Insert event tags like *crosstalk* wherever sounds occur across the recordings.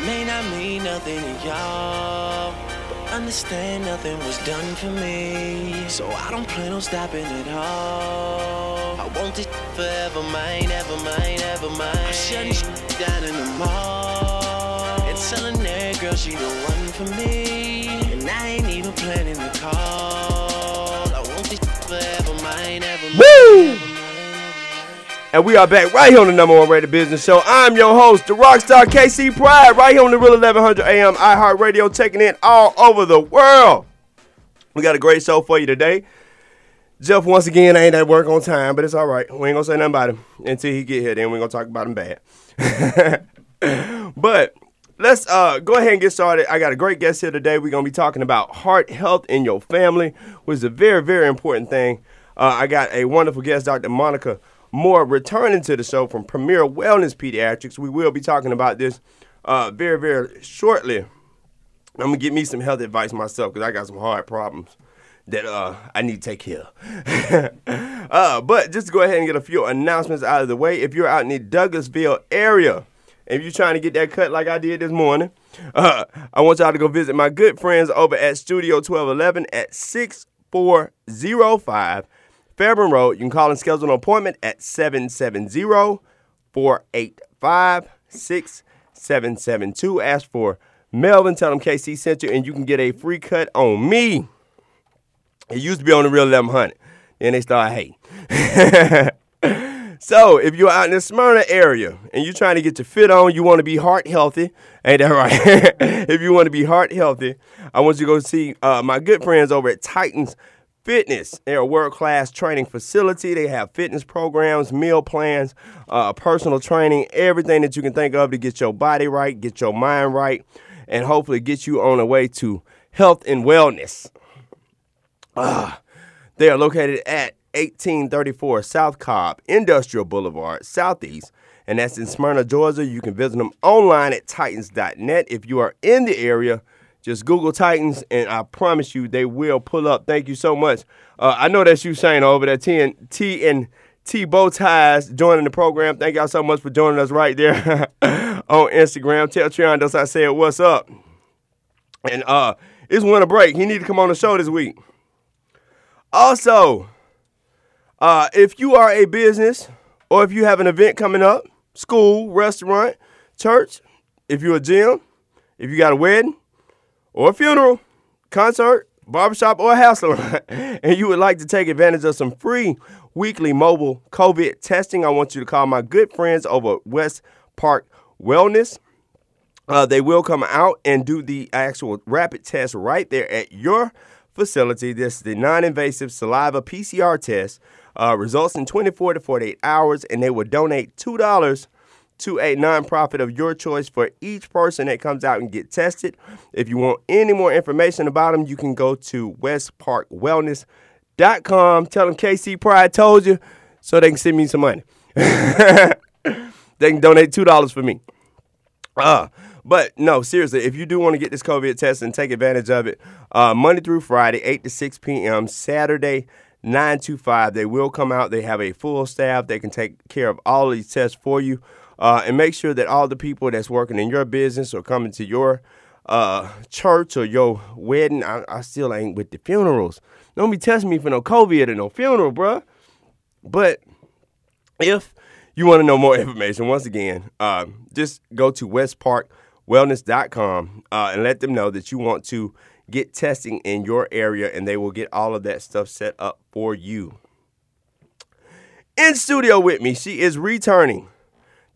It may not mean nothing to y'all, but understand nothing was done for me. So I don't plan on stopping at all. I want this forever mine, ever mine, ever mine. I'm shutting shit down in the mall and telling that girl she the one for me. And I ain't even planning to call. I want this forever mine, ever mine. Woo! ever mine. And we are back right here on the number one rated business show. I'm your host, the rockstar KC Pride, right here on the Real 1100 AM iHeartRadio, taking it all over the world. We got a great show for you today. Jeff, once again, ain't at work on time, but it's all right. We ain't gonna say nothing about him until he get here. Then we're gonna talk about him bad. *laughs* but let's uh, go ahead and get started. I got a great guest here today. We're gonna be talking about heart health in your family, which is a very, very important thing. Uh, I got a wonderful guest, Dr. Monica Moore, returning to the show from Premier Wellness Pediatrics. We will be talking about this uh, very, very shortly. I'm gonna get me some health advice myself because I got some hard problems that uh, I need to take care of. *laughs* uh, but just to go ahead and get a few announcements out of the way. If you're out in the Douglasville area, if you're trying to get that cut like I did this morning, *laughs* uh, I want y'all to go visit my good friends over at Studio 1211 at 6405 Fairburn Road. You can call and schedule an appointment at 770 485 6772. Ask for Melvin, tell them KC sent you, and you can get a free cut on me. It used to be on the real 1100. Then they started hating. *laughs* so if you're out in the Smyrna area and you're trying to get your fit on, you want to be heart healthy, ain't that right? *laughs* if you want to be heart healthy, I want you to go see uh, my good friends over at Titans Fitness. They're a world class training facility. They have fitness programs, meal plans, uh, personal training, everything that you can think of to get your body right, get your mind right, and hopefully get you on the way to health and wellness. Ah, they are located at 1834 South Cobb Industrial Boulevard, Southeast, and that's in Smyrna, Georgia. You can visit them online at titans.net. If you are in the area, just Google Titans, and I promise you they will pull up. Thank you so much. Uh, I know that's you, Shane, over there, T and T and T bow ties joining the program. Thank y'all so much for joining us right there *laughs* on Instagram. Tell Trion does I said what's up. And uh, it's winter break. He need to come on the show this week. Also, uh, if you are a business or if you have an event coming up, school, restaurant, church, if you're a gym, if you got a wedding or a funeral, concert, barbershop, or hair *laughs* salon, and you would like to take advantage of some free weekly mobile COVID testing, I want you to call my good friends over at West Park Wellness. Uh, they will come out and do the actual rapid test right there at your facility. This is the non invasive saliva PCR test. Uh, results in 24 to 48 hours, and they will donate $2 to a nonprofit of your choice for each person that comes out and get tested. If you want any more information about them, you can go to westparkwellness.com. Tell them KC Pride told you so they can send me some money. *laughs* they can donate $2 for me. Uh, but no, seriously, if you do want to get this COVID test and take advantage of it, uh, Monday through Friday, 8 to 6 p.m., Saturday, 9 to 5, they will come out. They have a full staff. They can take care of all these tests for you. Uh, and make sure that all the people that's working in your business or coming to your uh, church or your wedding, I, I still ain't with the funerals. Don't be testing me for no COVID or no funeral, bruh. But if you want to know more *laughs* information, once again, uh, just go to westparkwellness.com uh, and let them know that you want to get testing in your area, and they will get all of that stuff set up for you. In studio with me, she is returning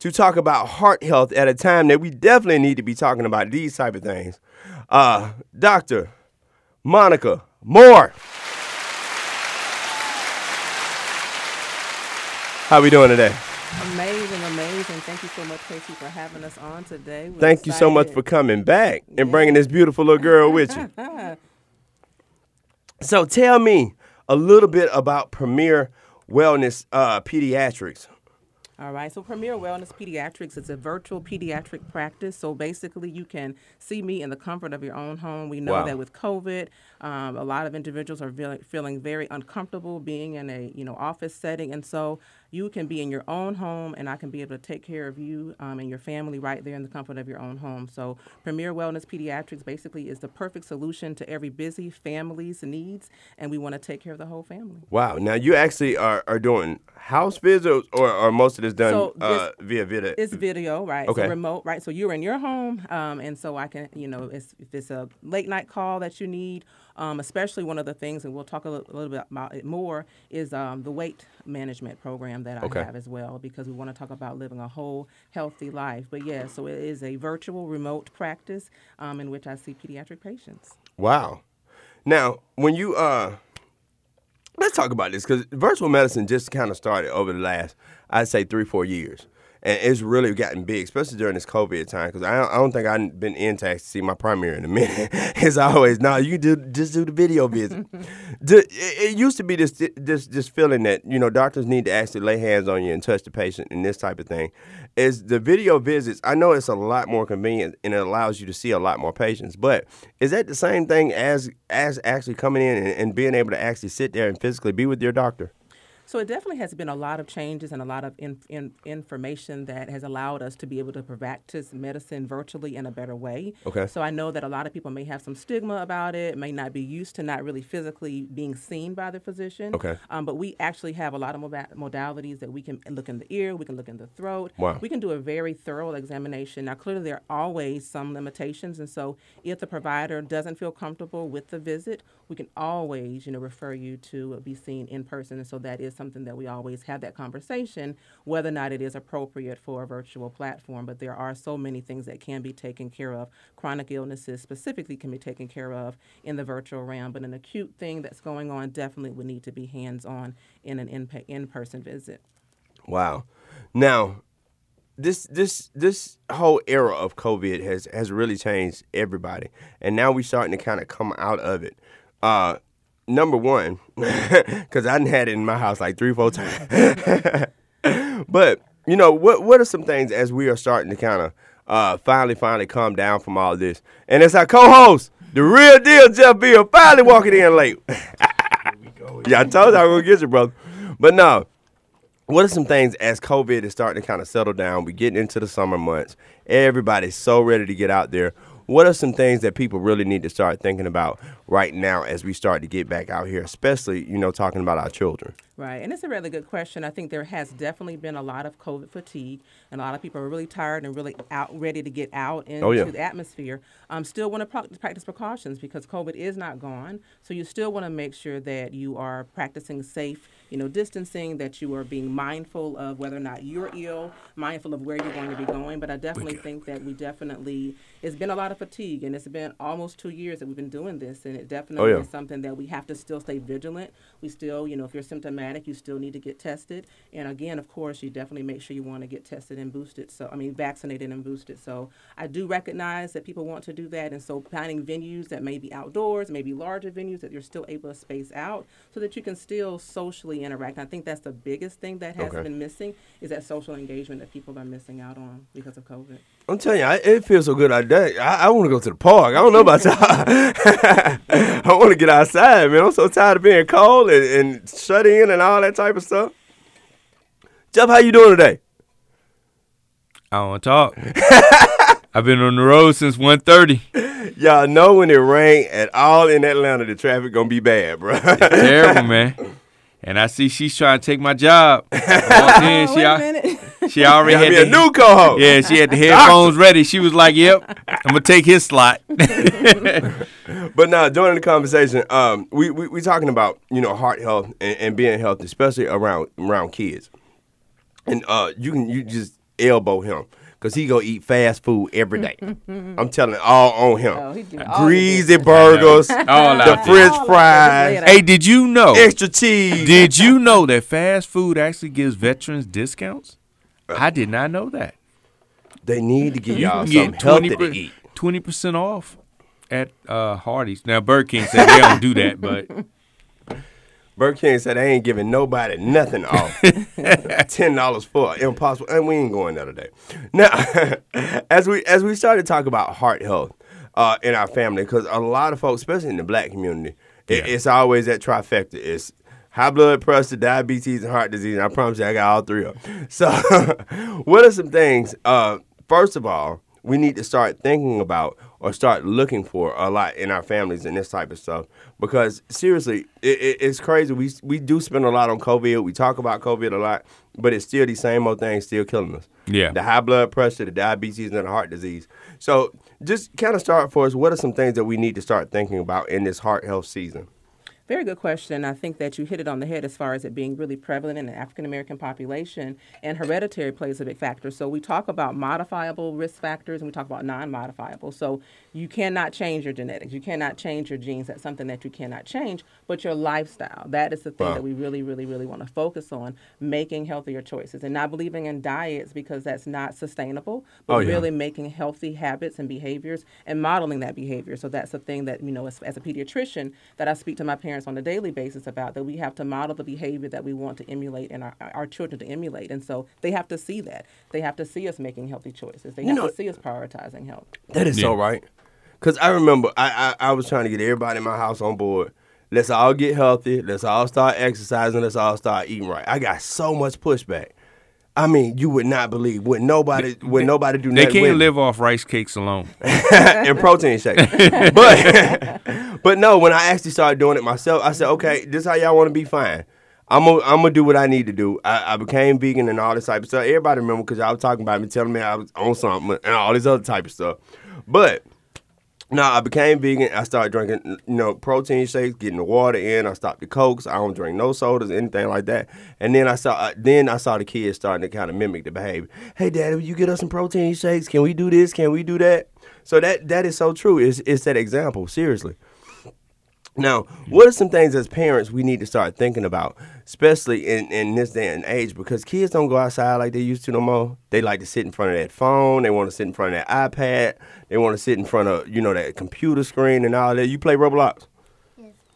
to talk about heart health at a time that we definitely need to be talking about these type of things. Uh, Dr. Monica Moore. How are we doing today? Amazing, amazing. Thank you so much, Casey, for having us on today. We're Thank you so much for coming back and bringing this beautiful little girl with you. *laughs* So tell me a little bit about Premier Wellness uh, Pediatrics. All right, so Premier Wellness Pediatrics is a virtual pediatric practice. So basically, you can see me in the comfort of your own home. We know Wow. that with COVID, um, a lot of individuals are feeling, feeling very uncomfortable being in a you know office setting, and so you can be in your own home, and I can be able to take care of you um, and your family right there in the comfort of your own home. So, Premier Wellness Pediatrics basically is the perfect solution to every busy family's needs, and we want to take care of the whole family. Wow. Now you actually are, are doing house visits, or, or most of this done So uh, via video? It's video, right? Okay. So remote, right? So you're in your home, um, and so I can, you know, it's, if it's a late night call that you need, um, especially one of the things, and we'll talk a little, a little bit about it more, is um, the weight management program that I Okay. have as well, because we want to talk about living a whole healthy life. But yeah, so it is a virtual remote practice um, in which I see pediatric patients. Wow. Now, when you uh let's talk about this because virtual medicine just kind of started over the last, I'd say, three, four years. And it's really gotten big, especially during this COVID time. Because I, don't- I don't think I've been in to see my primary in a minute. *laughs* it's always, no, you do just do the video visit. *laughs* It, it used to be this, this this feeling that you know doctors need to actually lay hands on you and touch the patient and this type of thing. Is the video visits? I know it's a lot more convenient and it allows you to see a lot more patients. But is that the same thing as as actually coming in and, and being able to actually sit there and physically be with your doctor? So it definitely has been a lot of changes and a lot of in, in, information that has allowed us to be able to practice medicine virtually in a better way. Okay. So I know that a lot of people may have some stigma about it, may not be used to not really physically being seen by the physician. Okay. Um, but we actually have a lot of moda- modalities that we can look in the ear, we can look in the throat. Wow. We can do a very thorough examination. Now, clearly, there are always some limitations, and so if the provider doesn't feel comfortable with the visit, we can always, you know, refer you to be seen in person. And so that is something that we always have that conversation, whether or not it is appropriate for a virtual platform. But there are so many things that can be taken care of. Chronic illnesses specifically can be taken care of in the virtual realm, but an acute thing that's going on definitely would need to be hands-on in an in- in-person visit. Wow. Now, this this this whole era of COVID has has really changed everybody, and now we're starting to kind of come out of it. Uh, number one, *laughs* because I had it in my house like three, four times. *laughs* but you know, what what are some things as we are starting to kind of uh, finally finally calm down from all this? And it's our co-host, the real deal, Jeff Bill, finally walking in late. *laughs* yeah, I told you I was gonna get you, brother. But no, what are some things as COVID is starting to kind of settle down? We're getting into the summer months. Everybody's so ready to get out there. What are some things that people really need to start thinking about right now as we start to get back out here, especially, you know, talking about our children? Right, and it's a really good question. I think there has definitely been a lot of COVID fatigue, and a lot of people are really tired and really out, ready to get out into Oh, yeah. the atmosphere. Um, still want to pro- practice precautions because COVID is not gone. So you still want to make sure that you are practicing safe, you know, distancing. That you are being mindful of whether or not you're ill, mindful of where you're going to be going. But I definitely think that we definitely it's been a lot of fatigue, and it's been almost two years that we've been doing this, and it definitely oh, yeah. is something that we have to still stay vigilant. We still, you know, if you're symptomatic, you still need to get tested. And again, of course, you definitely make sure you want to get tested and boosted. So, I mean, vaccinated and boosted. So, I do recognize that people want to do that. And so, finding venues that may be outdoors, maybe larger venues that you're still able to space out so that you can still socially interact. I think that's the biggest thing that has Okay. been missing is that social engagement that people are missing out on because of COVID. I'm telling you, I, it feels so good out there. I, I want to go to the park. I don't know about y'all. *laughs* I want to get outside, man. I'm so tired of being cold and, and shut in and all that type of stuff. Jeff, how you doing today? I don't want to talk. *laughs* I've been on the road since 1.30. Y'all know when it rain at all in Atlanta, the traffic gonna be bad, bro. Terrible, man. And I see she's trying to take my job. I walked in, *laughs* Oh, she, wait a minute. She already Got had me a the, new co-host. Yeah, she had the *laughs* headphones ready. She was like, "Yep, I'm gonna take his slot." *laughs* But now, during the conversation, um, we, we we talking about you know heart health and, and being healthy, especially around around kids. And uh, you can you just elbow him because he go eat fast food every day. *laughs* I'm telling all on him. Oh, all Greasy burgers, All the. French All fries, hey, did you know? extra cheese. Did you know that fast food actually gives veterans discounts? I did not know that. They need to give y'all You something get healthy to 20 eat. twenty percent off at uh, Hardee's. Now, Burger King said they don't do that, but *laughs* Burger King said they ain't giving nobody nothing off. *laughs* Ten dollars for impossible, and we ain't going there today. Now, *laughs* as we as we started to talk about heart health uh, in our family, because a lot of folks, especially in the black community, it, Yeah. it's always that trifecta: it's high blood pressure, diabetes, and heart disease. And I promise you, I got all three of them. So, *laughs* what are some things? Uh, first of all, we need to start thinking about or start looking for a lot in our families and this type of stuff. Because seriously, it, it, it's crazy. We we do spend a lot on COVID. We talk about COVID a lot, but it's still the same old thing still killing us. Yeah. The high blood pressure, the diabetes, and the heart disease. So just kind of start for us. What are some things that we need to start thinking about in this heart health season? Very good question. I think that you hit it on the head as far as it being really prevalent in the African American population, and hereditary plays a big factor. So we talk about modifiable risk factors and we talk about non-modifiable. So you cannot change your genetics, you cannot change your genes. That's something that you cannot change. But your lifestyle, that is the thing Wow. that we really, really, really want to focus on: making healthier choices and not believing in diets because that's not sustainable. But Oh, yeah. really making healthy habits and behaviors and modeling that behavior. So that's the thing that, you know, as, as a pediatrician, that I speak to my parents on a daily basis about, that we have to model the behavior that we want to emulate and our, our children to emulate. And so they have to see that. They have to see us making healthy choices. They You have know- to see us prioritizing health. That is so right. Cause I remember I, I I was trying to get everybody in my house on board. Let's all get healthy. Let's all start exercising. Let's all start eating right. I got so much pushback. I mean, you would not believe when nobody when nobody do nothing. They can't live off rice cakes alone. *laughs* and protein shakes. *laughs* but *laughs* but no, when I actually started doing it myself, I said, okay, this how y'all want to be fine. I'm gonna I'm gonna do what I need to do. I, I became vegan and all this type of stuff. Everybody remember because I was talking about me, telling me I was on something and all this other type of stuff. But no, I became vegan. I started drinking, you know, protein shakes, getting the water in. I stopped the cokes. I don't drink no sodas, anything like that. And then I saw, uh, then I saw the kids starting to kind of mimic the behavior. Hey, Daddy, will you get us some protein shakes? Can we do this? Can we do that? So that that is so true. It's it's that example. Seriously. Now, what are some things as parents we need to start thinking about, especially in, in this day and age? Because kids don't go outside like they used to no more. They like to sit in front of that phone. They want to sit in front of that iPad. They want to sit in front of you know that computer screen and all that. You play Roblox?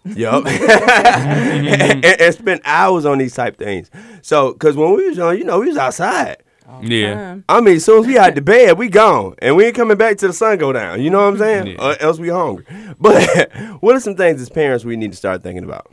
Yup. *laughs* *laughs* and, and spend hours on these type things. So, because when we was young, you know, we was outside. Yeah. Time. I mean, as soon as we out the *laughs* bed, we gone, and we ain't coming back till the sun go down. You know what I'm saying? Yeah. Or else we hungry. *laughs* But *laughs* what are some things as parents we need to start thinking about?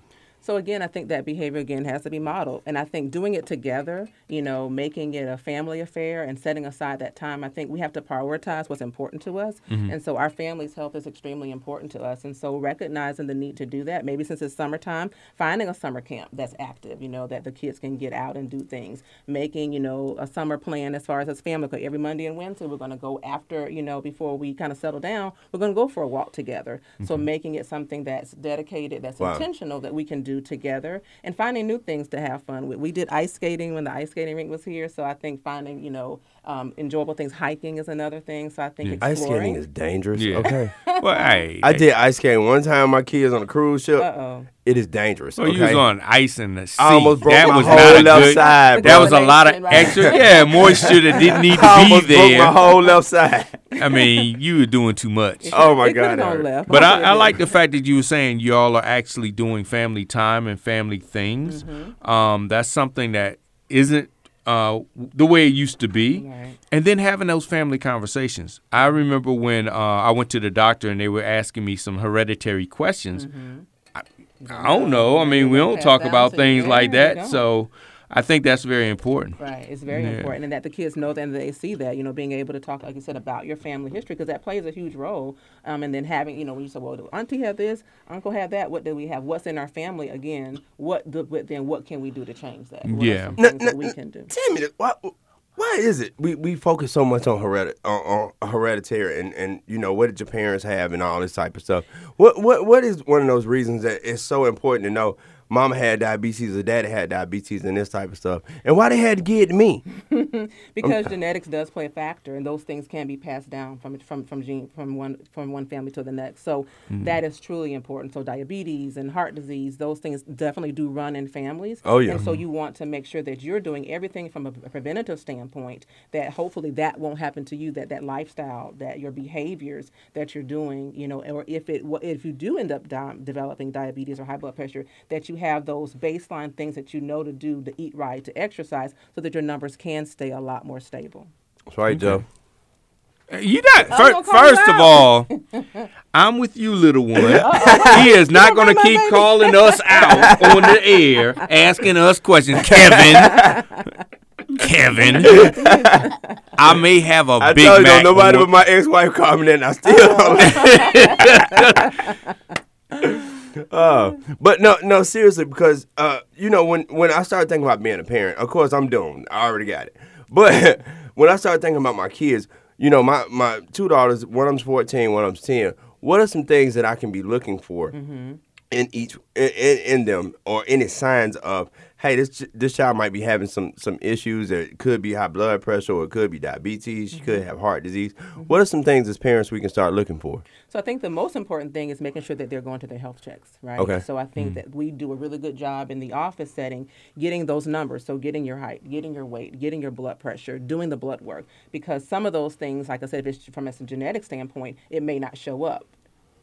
So again, I think that behavior again has to be modeled, and I think doing it together, you know, making it a family affair and setting aside that time. I think we have to prioritize what's important to us, mm-hmm. and so our family's health is extremely important to us, and so recognizing the need to do that. Maybe since it's summertime, finding a summer camp that's active, you know, that the kids can get out and do things. Making you know a summer plan as far as as family. 'cause every Monday and Wednesday we're going to go after you know before we kind of settle down. We're going to go for a walk together. So mm-hmm. making it something that's dedicated, that's Wow. intentional that we can do together and finding new things to have fun with. We did ice skating when the ice skating rink was here, so I think finding, you know, um, enjoyable things. Hiking is another thing, so I think Yeah. exploring. Ice skating is dangerous. Yeah. Okay. *laughs* Well, hey, I did ice skating one time. My kids on a cruise ship. Uh-oh. It is dangerous. Well, okay. you was on ice in the sea. I almost broke that my was whole not a left good, side, That bro. was a lot of Combination, right? extra, yeah, moisture that didn't need *laughs* I to almost be broke there. my whole left side. *laughs* I mean, you were doing too much. Oh my It God, left. But I, I like the fact that you were saying y'all are actually doing family time and family things. Mm-hmm. Um, that's something that isn't uh, the way it used to be. Right. And then having those family conversations. I remember when uh, I went to the doctor and they were asking me some hereditary questions. I, I don't know. I mean, we don't talk about things like that. So I think that's very important. Right, it's very Yeah. important, and that the kids know that and they see that, you know, being able to talk, like you said, about your family history, because that plays a huge role. Um, and then having, you know, when you say, well, do Auntie have this, Uncle have that, what do we have? What's in our family? Again, what the, but then what can we do to change that? What are Yeah. some N- that we can do. Tell me, why, why is it we, we focus so much on, heredit, on, on hereditary and, and you know what did your parents have and all this type of stuff? What what what is one of those reasons that it's so important to know? Mama had diabetes or daddy had diabetes and this type of stuff, and why they had to get me? *laughs* because genetics does play a factor, and those things can be passed down from from from gene from one from one family to the next. So Mm-hmm. that is truly important. So diabetes and heart disease, those things definitely do run in families. Oh, yeah. And so you want to make sure that you're doing everything from a preventative standpoint that hopefully that won't happen to you. That that lifestyle, that your behaviors that you're doing, you know, or if it if you do end up di- developing diabetes or high blood pressure, that you have those baseline things that you know to do to eat right, to exercise, so that your numbers can stay a lot more stable. That's right, Joe. Uh, you not I'm fir- gonna call first of all, *laughs* I'm with you, little one. he is not going to keep calling us out *laughs* on the air, asking us questions. Kevin, *laughs* Kevin, I may have a I Big told you, Mac. don't nobody but my ex-wife called me that, and I still. Oh. Uh, *laughs* but no, no, seriously, because uh, you know when when I started thinking about being a parent, of course I'm doomed. I already got it. *laughs* But when I started thinking about my kids, you know, my my two daughters, one of them's 14, one of them's 10. What are some things that I can be looking for in each in, in, in them, or any signs of, hey, this this child might be having some some issues. It could be high blood pressure, or it could be diabetes. She could mm-hmm. have heart disease. Mm-hmm. What are some things as parents we can start looking for? So I think the most important thing is making sure that they're going to their health checks, right? Okay. So I think mm. that we do a really good job in the office setting getting those numbers. So getting your height, getting your weight, getting your blood pressure, doing the blood work. Because some of those things, like I said, if it's from a genetic standpoint, it may not show up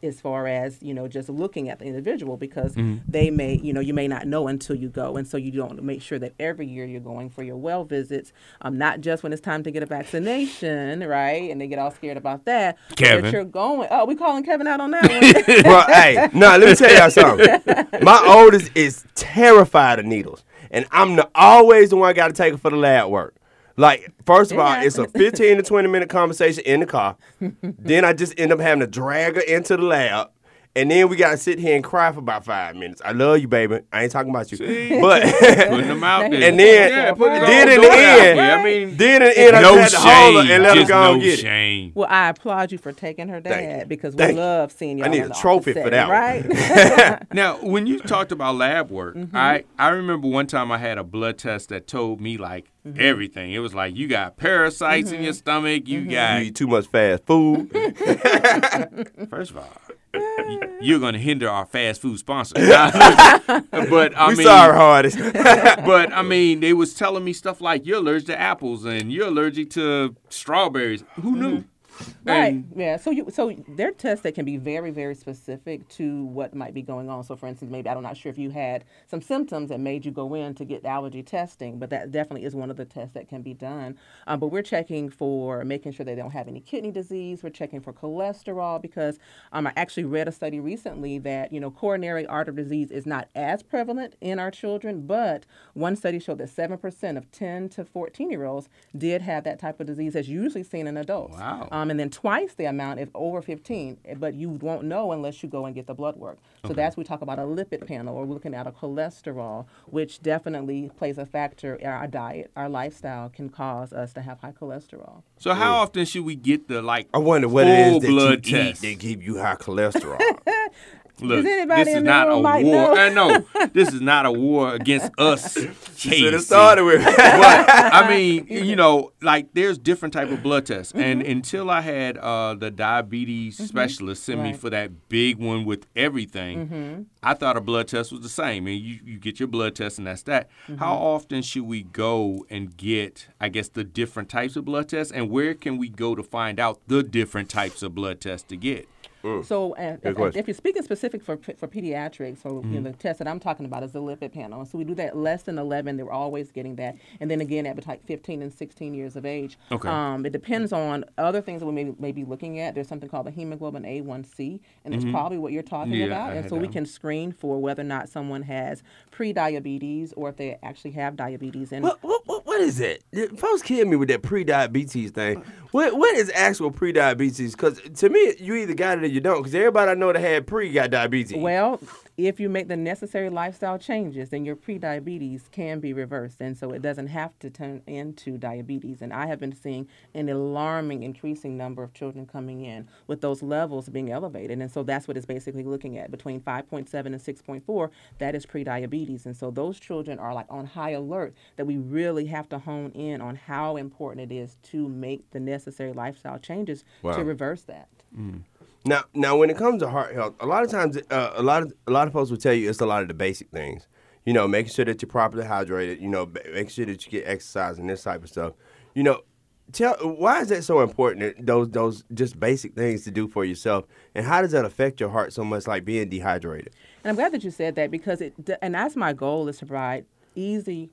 as far as you know just looking at the individual because they may you know you may not know until you go and so you don't make sure that every year you're going for your well visits um, not just when it's time to get a vaccination right and they get all scared about that Kevin. that you're going oh we calling kevin out on that *laughs* one Bro, hey, no, let me tell y'all something. *laughs* My oldest is terrified of needles, and I'm the, always the one I got to take her for the lab work. Like, first of all, it's a 15 to 20 minute conversation in the car. then I just end up having to drag her into the lab. And then we gotta sit here and cry for about five minutes. I love you, baby. I ain't talking about you, but *laughs* Putting them out there. and then, Yeah, then in the end, there. I mean, then in the end, I no just had to hold her shame. and let her go no and get it. well i applaud you for taking her dad you. because we you. love seeing you I need a trophy office for that right *laughs* Now, when you talked about lab work, Mm-hmm. I, I remember one time I had a blood test that told me like Mm-hmm. everything. It was like you got parasites in your stomach. You Mm-hmm. You eat too much fast food. *laughs* first of all, y- *laughs* you're going to hinder our fast food sponsor. *laughs* *laughs* but I we mean, sorry, Hardee's. but I mean, they was telling me stuff like you're allergic to apples and you're allergic to strawberries. Who knew? Right. And- yeah. So you so there are tests that can be very very specific to what might be going on. So for instance, maybe I'm not sure if you had some symptoms that made you go in to get allergy testing, but that definitely is one of the tests that can be done. Um, but we're checking for making sure they don't have any kidney disease. We're checking for cholesterol because um, I actually read a study recently that you know coronary artery disease is not as prevalent in our children, but one study showed that seven percent of 10 to 14 year olds did have that type of disease that's usually seen in adults. Wow. Um, and then twice the amount if over 15, eh, but you won't know unless you go and get the blood work. So that's we talk about a lipid panel or we're looking at a cholesterol, which definitely plays a factor. Our diet, our lifestyle can cause us to have high cholesterol. So how often should we get the like I wonder what it full is that blood you test? eat that give you high cholesterol. *laughs* Look, anybody this is not a war. know? I know this is not a war against *laughs* us. Should have started with. but I *laughs* mean, you know, like there's different type of blood tests, mm-hmm. and until I had uh, the diabetes mm-hmm. specialist send me for that big one with everything, mm-hmm. I thought a blood test was the same. And you, you get your blood test, and that's that. How often should we go and get, I guess, the different types of blood tests, and where can we go to find out the different types of blood tests to get? So, uh, if, if you're speaking specific for for pediatrics, so you know, the test that I'm talking about is the lipid panel. So we do that less than 11. They were always getting that, and then again at like 15 and 16 years of age. Okay. Um, it depends on other things that we may, may be looking at. There's something called the hemoglobin A1C, and it's probably what you're talking Yeah, about. I And so we can screen for whether or not someone has pre-diabetes or if they actually have diabetes. And What, what, what, what is it? Folks kill me with that pre-diabetes thing. What what is actual pre-diabetes? Because to me, you either got it or you don't. Because everybody I know that had pre got diabetes. Well, if you make the necessary lifestyle changes, then your pre-diabetes can be reversed, and so it doesn't have to turn into diabetes. And I have been seeing an alarming, increasing number of children coming in with those levels being elevated, and so that's what it's basically looking at between 5.7 and 6.4. That is pre-diabetes, and so those children are like on high alert that we really have to hone in on how important it is to make the necessary lifestyle changes Wow. to reverse that. Mm. Now, now when it comes to heart health, a lot of times, uh, a lot of a lot of folks will tell you it's a lot of the basic things. You know, making sure that you're properly hydrated. You know, making sure that you get exercise and this type of stuff. You know, tell why is that so important? Those those just basic things to do for yourself, and how does that affect your heart so much, like being dehydrated? And I'm glad that you said that because it, and that's my goal is to provide easy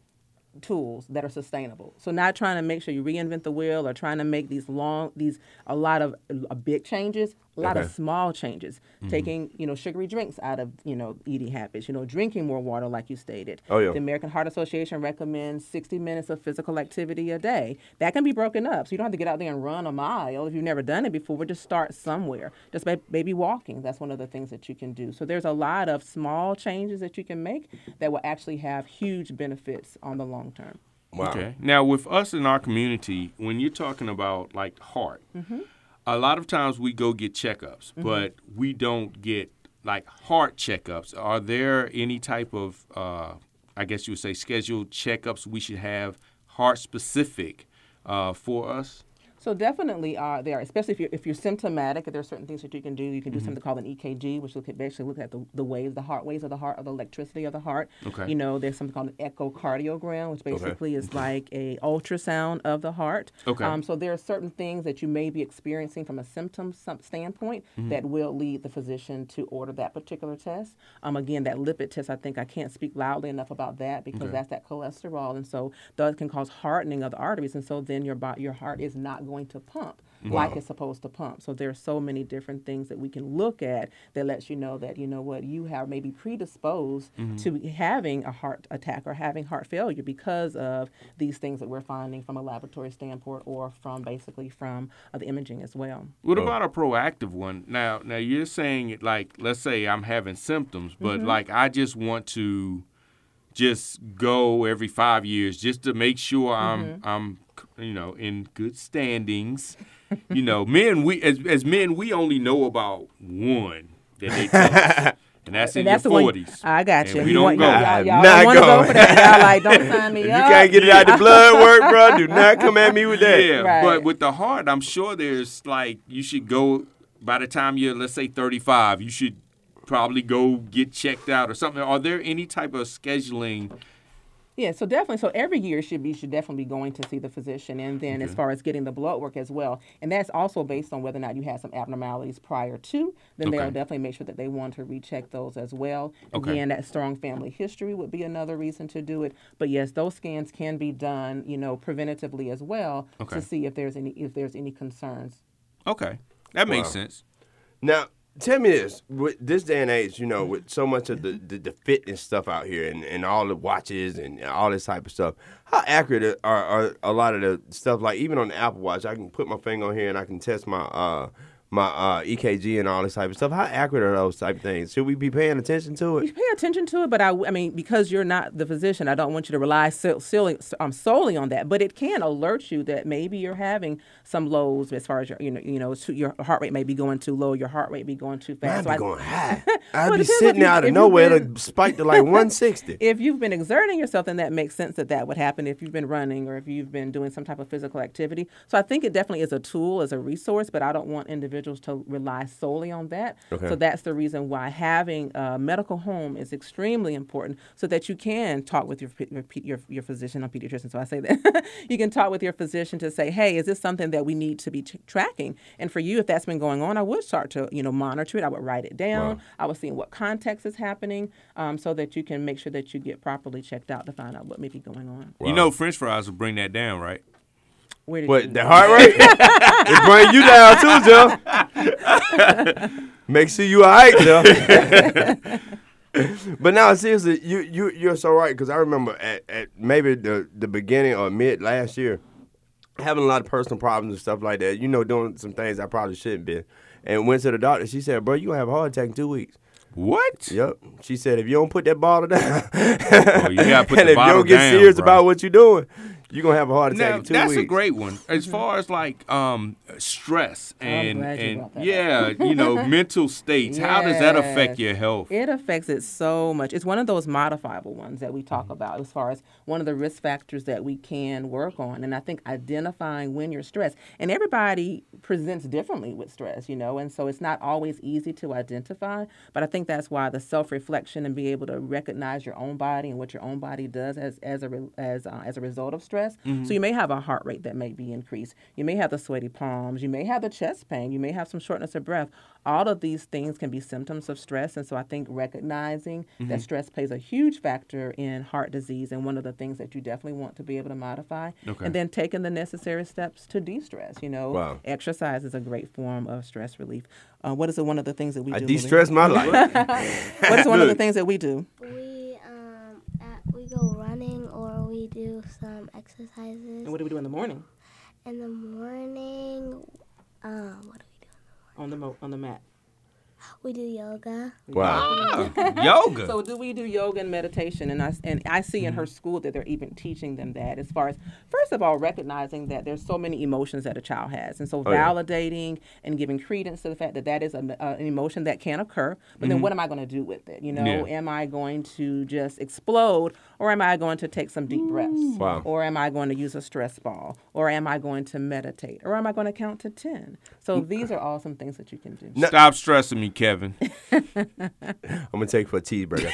tools that are sustainable. So not trying to make sure you reinvent the wheel or trying to make these long, these a lot of big changes. A lot Okay. of small changes, taking you know sugary drinks out of you know eating habits. You know, drinking more water, like you stated. Oh, yeah. The American Heart Association recommends 60 minutes of physical activity a day. That can be broken up, so you don't have to get out there and run a mile if you've never done it before. Just start somewhere. Just may- maybe walking. That's one of the things that you can do. So there's a lot of small changes that you can make that will actually have huge benefits on the long term. Wow. Okay. Now, with us in our community, when you're talking about like heart, Mm-hmm. A lot of times we go get checkups, but we don't get like heart checkups. Are there any type of, uh, I guess you would say, scheduled checkups we should have heart specific uh, for us? So definitely are there, especially if you're if you're symptomatic. There are certain things that you can do. You can do something called an EKG, which look at basically look at the, the waves, the heart waves of the heart, or the electricity of the heart. Okay. You know, there's something called an echocardiogram, which basically is like a ultrasound of the heart. Okay. Um, so there are certain things that you may be experiencing from a symptom standpoint that will lead the physician to order that particular test. Um, again, that lipid test, I think I can't speak loudly enough about that because that's that cholesterol, and so that can cause hardening of the arteries, and so then your your heart is not going to pump mm-hmm. like it's supposed to pump. So there are so many different things that we can look at that lets you know that you know what you have maybe predisposed mm-hmm. to having a heart attack or having heart failure because of these things that we're finding from a laboratory standpoint or from basically from uh, the imaging as well. What oh. about a proactive one? Now, now you're saying it like, let's say I'm having symptoms, but mm-hmm. like I just want to just go every five years just to make sure I'm mm-hmm. I'm you know in good standings. *laughs* you know, men we as as men we only know about one that they *laughs* tell us, and that's in And that's your forties. I got And you. we you don't want, go. Y'all, I'm y'all not don't go going. for that. Y'all like, don't *laughs* sign me If you up. can't get it out the blood work, bro, do not come at me with that. Yeah, Right. but with the heart, I'm sure there's like you should go by the time you're let's say 35, you should probably go get checked out or something. Are there any type of scheduling? Yeah, so definitely. So every year should be should definitely be going to see the physician, and then as far as getting the blood work as well, and that's also based on whether or not you had some abnormalities prior to. Then they'll definitely make sure that they want to recheck those as well. Okay. Again, that strong family history would be another reason to do it. But yes, those scans can be done, you know, preventatively as well Okay. to see if there's any if there's any concerns. Okay, that makes Wow. sense. Now, tell me this: with this day and age, you know, with so much of the, the, the fitness stuff out here and, and all the watches and all this type of stuff, how accurate are, are a lot of the stuff? Like even on the Apple Watch, I can put my finger on here and I can test my uh my uh, EKG and all this type of stuff. How accurate are those type of things? Should we be paying attention to it? You pay attention to it, but I, I mean, because you're not the physician, I don't want you to rely so, solely, um, solely on that. But it can alert you that maybe you're having some lows as far as your, you know, you know, your heart rate may be going too low, your heart rate be going too fast. I'd So be I- going *laughs* high. I'd Well, be sitting you- out of nowhere been- to *laughs* spike to like 160. if you've been exerting yourself, then that makes sense that that would happen if you've been running or if you've been doing some type of physical activity. So I think it definitely is a tool, as a resource, but I don't want individuals to rely solely on that. Okay. So that's the reason why having a medical home is extremely important so that you can talk with your, your, your, your physician, I'm pediatrician, so I say that. *laughs* you can talk with your physician to say, hey, is this something that we need to be t- tracking? And for you, if that's been going on, I would start to, you know, monitor it. I would write it down. Wow. I would see in what context is happening um, so that you can make sure that you get properly checked out to find out what may be going on. You know, French fries will bring that down, right? Where did What the heart rate? it bring you down too, Joe. Make sure you all right, Joe. *laughs* but now seriously, you you you're so right because I remember at, at maybe the the beginning or mid last year having a lot of personal problems and stuff like that. You know, doing some things I probably shouldn't be. And went to the doctor. She said, "Bro, you gonna have a heart attack in two weeks." What? Yep. She said, "If you don't put that bottle down, Oh, you gotta put *laughs* and the if you don't get down, serious bro. about what you're doing, you're gonna have a heart attack Now, in two that's weeks." a great one. As far as like um, stress and glad you that yeah, you know, *laughs* mental states. How does that affect your health? It affects it so much. It's one of those modifiable ones that we talk Mm-hmm. about as far as one of the risk factors that we can work on. And I think identifying when you're stressed, and everybody presents differently with stress, you know, and so it's not always easy to identify. But I think that's why the self reflection and be able to recognize your own body and what your own body does as, as, a, re- as, uh, as a result of stress stress. So you may have a heart rate that may be increased. You may have the sweaty palms. You may have the chest pain. You may have some shortness of breath. All of these things can be symptoms of stress. And so I think recognizing that stress plays a huge factor in heart disease and one of the things that you definitely want to be able to modify. Okay. And then taking the necessary steps to de-stress. You know, Wow. exercise is a great form of stress relief. Uh, what is one of the things that we I do? de-stress my *laughs* life. What is one of the things that we do? We um at, we go running or we do some exercises. And what do we do in the morning In the morning, um, what do we do? on the mo- on the mat? We do yoga. wow. *laughs* Yoga. So do we do yoga and meditation? And I and I see in her school that they're even teaching them that. As far as first of all, recognizing that there's so many emotions that a child has, and so Oh, yeah. validating and giving credence to the fact that that is a, uh, an emotion that can occur. But then what am I going to do with it? You know, Yeah. am I going to just explode, or am I going to take some deep breaths, Wow. or am I going to use a stress ball, or am I going to meditate, or am I going to count to ten? So these are all some things that you can do. Stop stressing me, Kevin. *laughs* I'm gonna take for a tea break *laughs*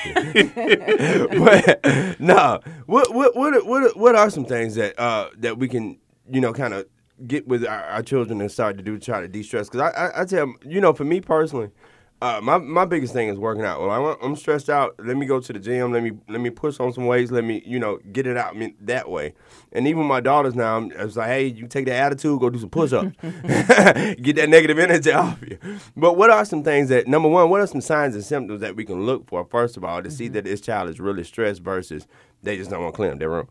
but no, what what what are- what what are some things that uh that we can you know kind of get with our, our children and start to do to try to de-stress? Because I, I I tell 'em, you know for me personally. Uh, my my biggest thing is working out. Well, I I'm stressed out. Let me go to the gym. Let me let me push on some weights. Let me you know get it out I mean, that way. And even my daughters now, I'm, it's like, hey, you take that attitude, go do some push-ups, *laughs* *laughs* get that negative energy *laughs* off you. But what are some things that number one? What are some signs and symptoms that we can look for first of all to see that this child is really stressed versus they just don't want to clean up their room.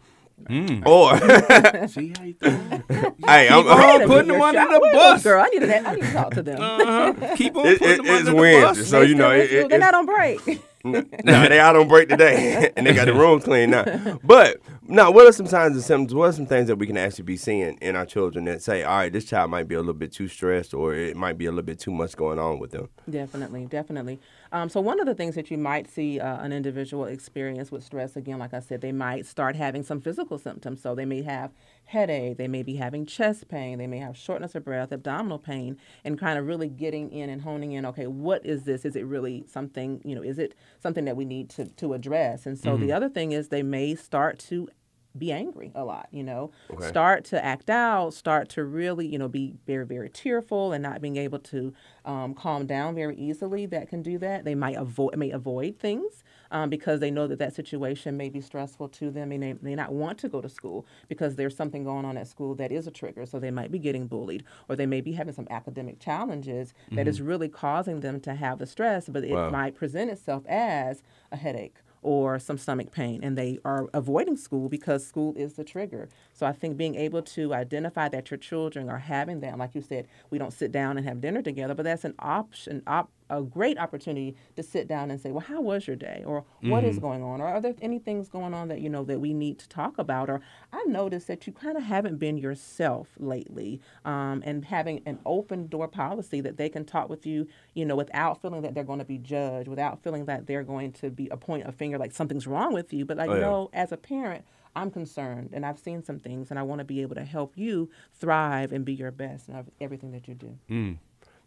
*laughs* Or *laughs* See how you *laughs* hey, I'm, I'm putting minute, them you're under the wait a minute, bus. girl. I need to I need to talk to them. Uh-huh. Keep on It- putting it- them it's under the Wednesday, bus. so you know it- it- they're not on break. nah, they out on break today, and they got the room clean now. But now, what are some signs and symptoms? What are some things that we can actually be seeing in our children that say, all right, this child might be a little bit too stressed, or it might be a little bit too much going on with them? Definitely, definitely. Um, so one of the things that you might see uh, an individual experience with stress, again, like I said, they might start having some physical symptoms. So they may have headache, they may be having chest pain, they may have shortness of breath, abdominal pain, and kind of really getting in and honing in. Okay, what is this? Is it really something? You know, is it something that we need to to address? And so the other thing is they may start to be angry a lot, you know, Okay. start to act out, start to really, you know, be very, very tearful and not being able to um, calm down very easily. That can do that. They might avoid may avoid things um, because they know that that situation may be stressful to them. and They may not want to go to school because there's something going on at school that is a trigger. So they might be getting bullied or they may be having some academic challenges that is really causing them to have the stress, but it Wow. might present itself as a headache or some stomach pain and they are avoiding school because school is the trigger. So I think being able to identify that your children are having that, like you said, we don't sit down and have dinner together, but that's an option, op, a great opportunity to sit down and say, well, how was your day? Or what is going on? Or are there any things going on that, you know, that we need to talk about? Or I noticed that you kind of haven't been yourself lately um, and having an open door policy that they can talk with you, you know, without feeling that they're going to be judged, without feeling that they're going to be a point of finger like something's wrong with you. But like, Oh, yeah. no, as a parent, I'm concerned and I've seen some things and I want to be able to help you thrive and be your best in ev- everything that you do.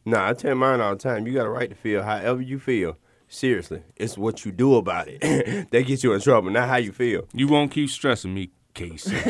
Nah, I tell mine all the time. You got a right to feel however you feel. Seriously, it's what you do about it *laughs* that gets you in trouble, not how you feel. You won't keep stressing me, Casey. *laughs*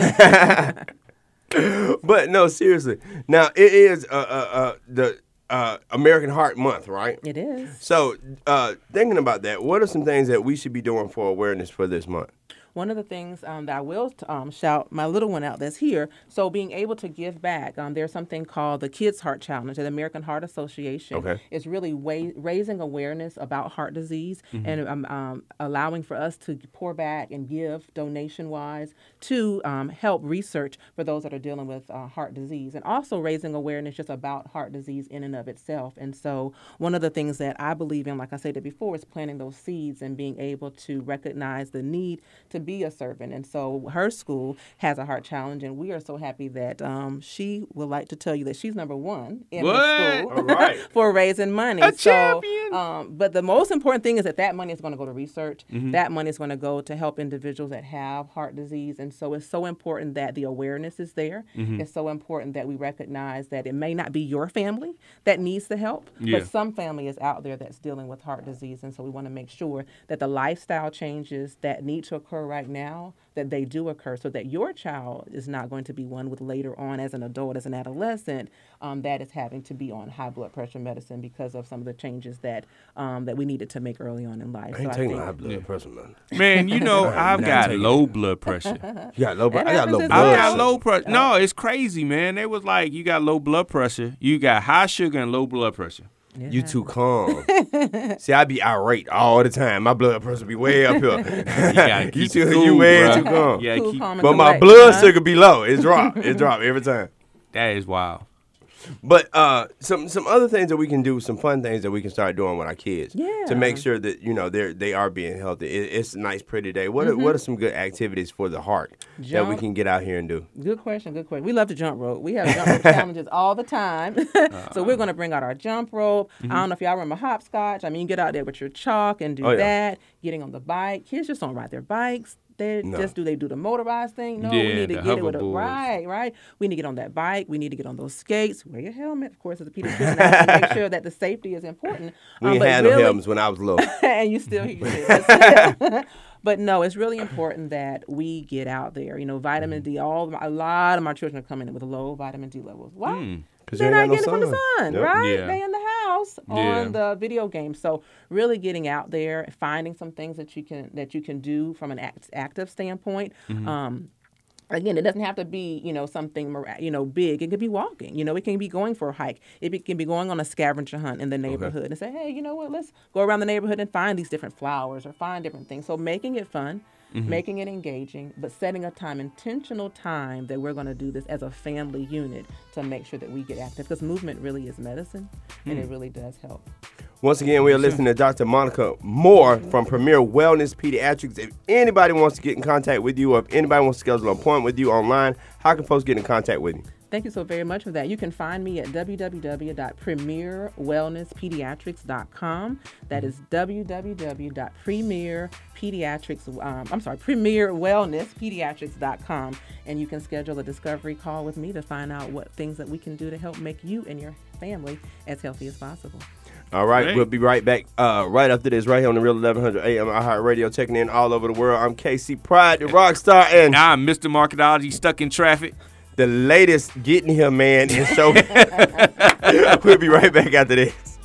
But no, seriously. Now it is uh, uh, uh, the uh, American Heart Month, right? It is. So, uh, thinking about that, what are some things that we should be doing for awareness for this month? One of the things um, that I will um, shout my little one out that's here. So being able to give back. Um, there's something called the Kids Heart Challenge at the American Heart Association. Okay. It's really wa- raising awareness about heart disease and um, um, allowing for us to pour back and give donation wise to um, help research for those that are dealing with uh, heart disease and also raising awareness just about heart disease in and of itself. And so one of the things that I believe in, like I said before, is planting those seeds and being able to recognize the need to be a servant. And so her school has a heart challenge, and we are so happy that um, she would like to tell you that she's number one in What? her school right. *laughs* for raising money. A so, champion. Um, but the most important thing is that that money is going to go to research. Mm-hmm. That money is going to go to help individuals that have heart disease. And so it's so important that the awareness is there. Mm-hmm. It's so important that we recognize that it may not be your family that needs the help, Yeah. but some family is out there that's dealing with heart disease. And so we want to make sure that the lifestyle changes that need to occur right now that they do occur so that your child is not going to be one with later on as an adult, as an adolescent, um, that is having to be on high blood pressure medicine because of some of the changes that um, that we needed to make early on in life. I ain't so taking think high blood pressure, man. Man, you know, *laughs* I've got taking low blood pressure. *laughs* You got low. blood- It I got low blood. as I got low pressure. No, it's crazy, man. They was like, you got low blood pressure, you got high sugar and low blood pressure. You too calm. *laughs* See, I be irate all the time. My blood pressure be way up here. You *laughs* gotta you too, cool, you way bruh. too calm. Yeah, Cool, keep, calm, But my collected, blood huh? sugar be low. It drop. It drop every time. that is wild. But uh, some some other things that we can do, some fun things that we can start doing with our kids to make sure that you know they're they are being healthy. It, it's a nice, pretty day. What Mm-hmm. are, what are some good activities for the heart that we can get out here and do? Good question. Good question. We love to jump rope. We have jump rope *laughs* challenges all the time. *laughs* so we're going to bring out our jump rope. I don't know if y'all remember hopscotch. I mean, you get out there with your chalk and do Oh, yeah. that. Getting on the bike. Kids just don't ride their bikes. They No. just do they do the motorized thing? No, we need to get it with a right, right. We need to get on that bike. We need to get on those skates. Wear your helmet, of course, as a pediatrician. To make sure that the safety is important. *laughs* We Um, had no really- helmets when I was little. *laughs* and you still still- *laughs* but no, it's really important that we get out there. You know, vitamin D. All a lot of my children are coming in with low vitamin D levels. Why? 'Cause They're not getting it from the sun. Yep. right? Yeah. They in the house Yeah. on the video game. So really getting out there, finding some things that you can that you can do from an act, active standpoint. Mm-hmm. Um, Again, it doesn't have to be, you know, something, you know, big. It could be walking. You know, it can be going for a hike. It be, can be going on a scavenger hunt in the neighborhood and say, hey, you know what? Let's go around the neighborhood and find these different flowers or find different things. So making it fun, Mm-hmm. making it engaging, but setting a time, intentional time that we're going to do this as a family unit to make sure that we get active because movement really is medicine and it mm. really does help. Once again, we are listening to Dr. Monica Moore mm-hmm. from Premier Wellness Pediatrics. If anybody wants to get in contact with you, or if anybody wants to schedule an appointment with you online, how can folks get in contact with you? Thank you so very much for that. You can find me at www.premierwellnesspediatrics.com. That is www.premierpediatrics. Um, I'm sorry, premierwellnesspediatrics.com, and you can schedule a discovery call with me to find out what things that we can do to help make you and your family as healthy as possible. All right, Great. we'll be right back uh, right after this, right here on the Real 1100 AM iHeartRadio, checking in all over the world. I'm KC Pride, the rock star, and Now I'm Mr. Marketology stuck in traffic. The latest getting here man in show. *laughs* we'll be right back after this.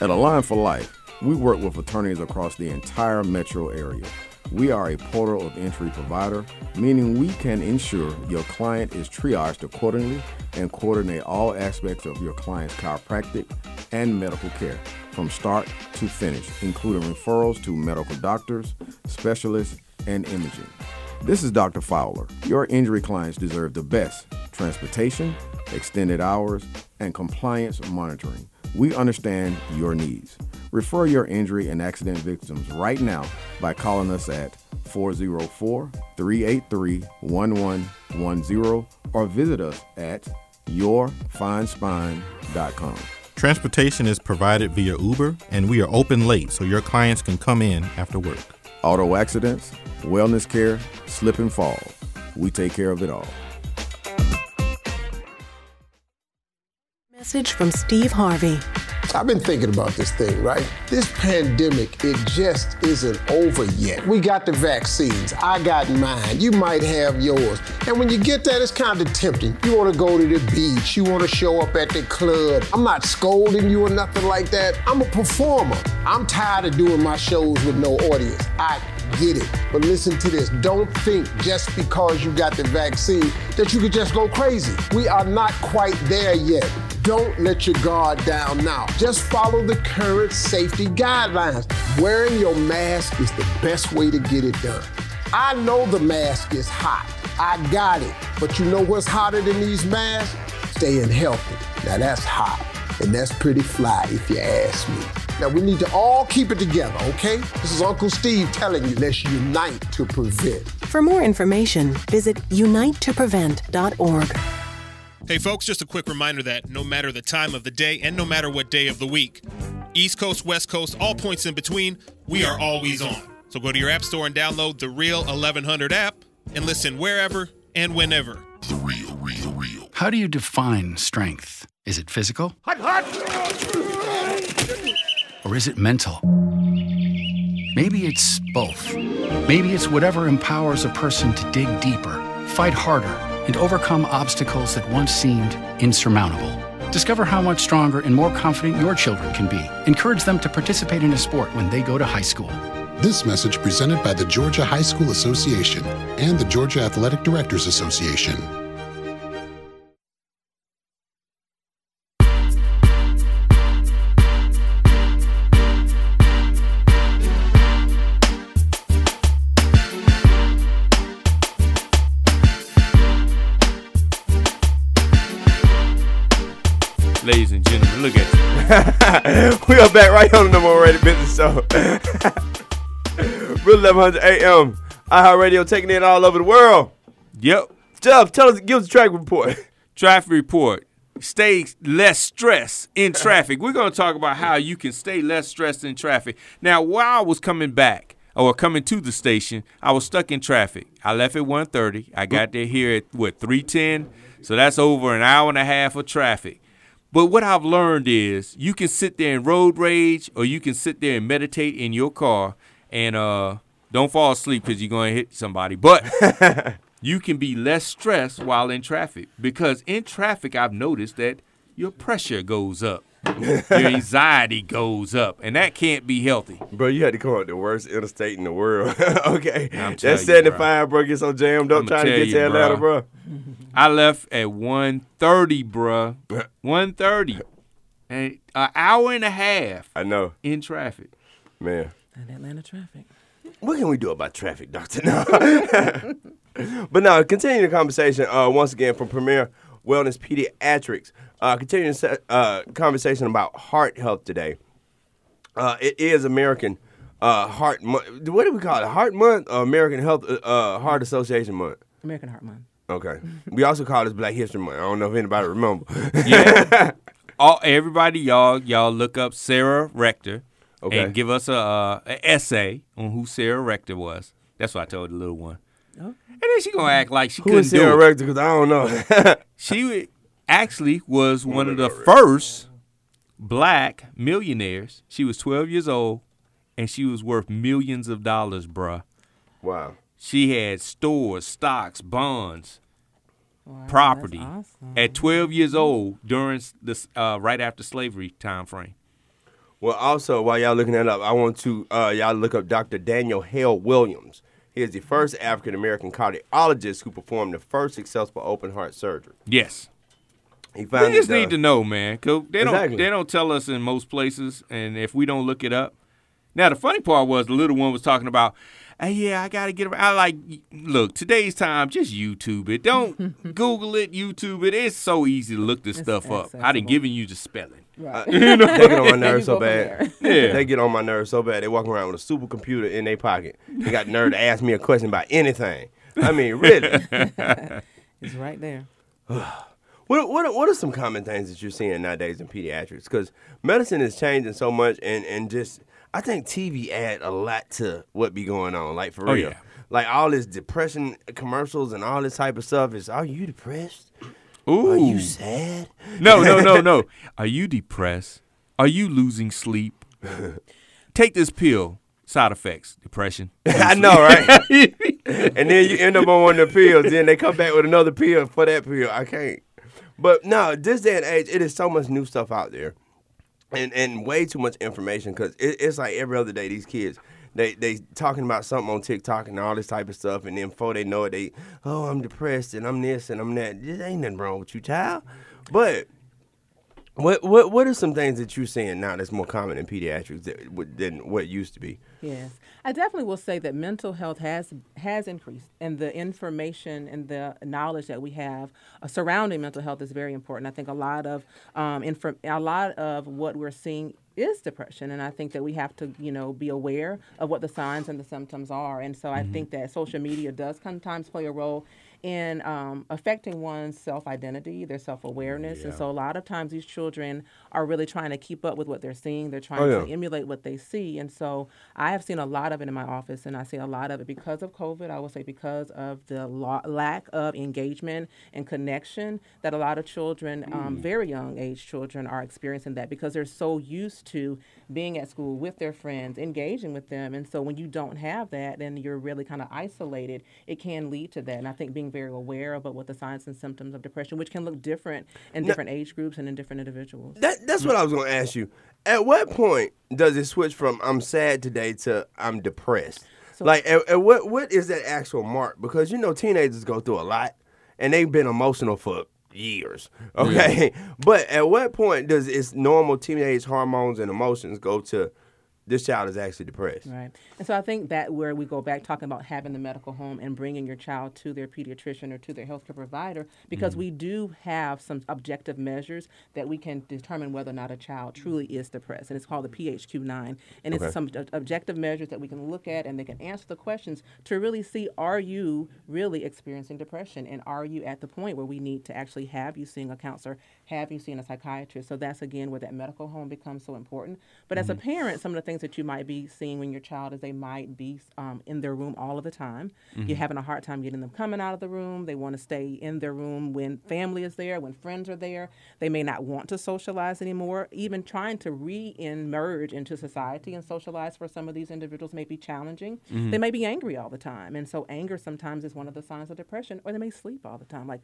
At Align for Life, we work with attorneys across the entire metro area. We are a portal of entry provider, meaning we can ensure your client is triaged accordingly and coordinate all aspects of your client's chiropractic and medical care from start to finish, including referrals to medical doctors, specialists, and imaging. This is Dr. Fowler. Your injury clients deserve the best transportation, extended hours, and compliance monitoring. We understand your needs. Refer your injury and accident victims right now by calling us at 404 383 1110 or visit us at yourfinespine.com. Transportation is provided via Uber, and we are open late so your clients can come in after work. Auto accidents, wellness care, slip and fall. We take care of it all. Message from Steve Harvey. I've been thinking about this thing, right? This pandemic, it just isn't over yet. We got the vaccines. I got mine. You might have yours. And when you get that, it's kind of tempting. You want to go to the beach. You want to show up at the club. I'm not scolding you or nothing like that. I'm a performer. I'm tired of doing my shows with no audience. I get it. But listen to this. Don't think just because you got the vaccine that you could just go crazy. We are not quite there yet. Don't let your guard down now. Just follow the current safety guidelines. Wearing your mask is the best way to get it done. I know the mask is hot. I got it. But you know what's hotter than these masks? Staying healthy. Now that's hot. And that's pretty fly if you ask me. Now we need to all keep it together, okay? This is Uncle Steve telling you, let's unite to prevent. For more information, visit unitetoprevent.org. Hey, folks, just a quick reminder that no matter the time of the day and no matter what day of the week, East Coast, West Coast, all points in between, we are always on. So go to your App Store and download the Real 1100 app and listen wherever and whenever. The Real, Real, Real. How do you define strength? Is it physical? Or is it mental? Maybe it's both. Maybe it's whatever empowers a person to dig deeper, fight harder, and overcome obstacles that once seemed insurmountable. Discover how much stronger and more confident your children can be. Encourage them to participate in a sport when they go to high school. This message presented by the Georgia High School Association and the Georgia Athletic Directors Association. *laughs* we are back right on the number rated business show. *laughs* Real 1100 AM. iHeartRadio taking it all over the world. Yep. Jeff, tell us, give us a traffic report. *laughs* Traffic report. Stay less stressed in traffic. We're going to talk about how you can stay less stressed in traffic. Now, while I was coming back or coming to the station, I was stuck in traffic. I left at 1:30. I got there here at what 3:10. So that's over an hour and a half of traffic. But what I've learned is you can sit there and road rage or you can sit there and meditate in your car and uh don't fall asleep because you're going to hit somebody. But *laughs* you can be less stressed while in traffic because in traffic I've noticed that your pressure goes up. Your anxiety goes up, and that can't be healthy. Bro, you had to come up the worst interstate in the world. *laughs* okay. I'm telling That you, 75, bro. get so jammed up I'ma trying to get you, to Atlanta, bro. bro. *laughs* I left at 1.30, bro. *laughs* 1.30. And an hour and a half I know. in traffic. Man. And Atlanta traffic. What can we do about traffic, Doctor? No. but now, continuing the conversation, uh, once again, from Premier Wellness Pediatrics, uh, continuing se- uh, conversation about heart health today. Uh, it is American uh, Heart Month. What do we call it? Heart Month or American Health uh, uh, Heart Association Month? American Heart Month. Okay. we also call this Black History Month. I don't know if anybody remember. Yeah. *laughs* All everybody, y'all, y'all look up Sarah Rector Okay. and give us a, uh, a essay on who Sarah Rector was. That's what I told the little one. Okay. And then she gonna act like she Who couldn't is Sarah do it. Rector? Because I don't know. *laughs* She wa- actually was one of the first black millionaires. She was 12 years old, and she was worth millions of dollars, bruh. wow. She had stores, stocks, bonds, Wow, property awesome. at 12 years old during this uh, right after slavery time frame. Well, also, while y'all looking that up, I want to uh, y'all look up Dr. Daniel Hale Williams. He is the first African American cardiologist who performed the first successful open heart surgery. Yes. He We just uh, need to know, man. 'cause they don't Exactly. they don't tell us in most places, and if we don't look it up. Now the funny part was the little one was talking about, hey, yeah, I gotta get. I like look today's time. Just YouTube it. Don't *laughs* Google it. YouTube it. It's so easy to look this It's stuff up. I accessible. didn't given you the spelling. Right. *laughs* they get on my nerves you so bad. *laughs* Yeah. They get on my nerves so bad. They walk around with a supercomputer in their pocket. They got nerve to ask me a question about anything. I mean, really. It's right there. *sighs* *sighs* *sighs* What, what, what are some common things that you're seeing nowadays in pediatrics? Because medicine is changing so much, and, and just I think TV add a lot to what be going on. Like for Oh, real, yeah. like all this depression commercials and all this type of stuff is. Are you depressed? Ooh. Are you sad? No, no, no, *laughs* no. Are you depressed? Are you losing sleep? Take this pill. Side effects: depression. *laughs* I know, right? *laughs* and then you end up on one of the pills. Then they come back with another pill for that pill. I can't. But no, this day and age, it is so much new stuff out there, and and way too much information. Because it, it's like every other day, these kids. They, they talking about something on TikTok and all this type of stuff, and then before they know it, they oh I'm depressed and I'm this and I'm that. There ain't nothing wrong with you, child. But what what what are some things that you're seeing now that's more common in pediatrics that, than what it used to be? Yes, I definitely will say that mental health has has increased, and the information and the knowledge that we have uh, surrounding mental health is very important. I think a lot of um, infor- a lot of what we're seeing is depression, and I think that we have to you know be aware of what the signs and the symptoms are. And so I think that social media does sometimes play a role in um, affecting one's self identity, their self awareness. And so a lot of times these children are really trying to keep up with what they're seeing. They're trying Oh, yeah. to emulate what they see. And so I have seen a lot of it in my office, and I see a lot of it because of COVID. I will say because of the lo- lack of engagement and connection that a lot of children, um, very young age children, are experiencing that because they're so used to being at school with their friends, engaging with them, and so when you don't have that, then you're really kind of isolated. It can lead to that, and I think being very aware about what the signs and symptoms of depression, which can look different in Now- different age groups and in different individuals. That, that's what I was going to ask you. At what point does it switch from I'm sad today to I'm depressed? like, at, at what what is that actual mark? Because you know teenagers go through a lot, and they've been emotional for years. Okay, *laughs* but at what point does its normal teenage hormones and emotions go to this child is actually depressed? Right. And so I think that where we go back talking about having the medical home and bringing your child to their pediatrician or to their healthcare provider, because Mm-hmm. we do have some objective measures that we can determine whether or not a child truly is depressed. And it's called the PHQ-9. And Okay. it's some objective measures that we can look at and they can answer the questions to really see are you really experiencing depression? And are you at the point where we need to actually have you seeing a counselor, have you seeing a psychiatrist? So that's again where that medical home becomes so important. But as a parent, some of the things that you might be seeing when your child is they might be um, in their room all of the time. You're Mhm. having a hard time getting them coming out of the room. They want to stay in their room when family is there, when friends are there. They may not want to socialize anymore. Even trying to re-emerge into society and socialize for some of these individuals may be challenging. Mhm. They may be angry all the time, and so anger sometimes is one of the signs of depression. Or they may sleep all the time, like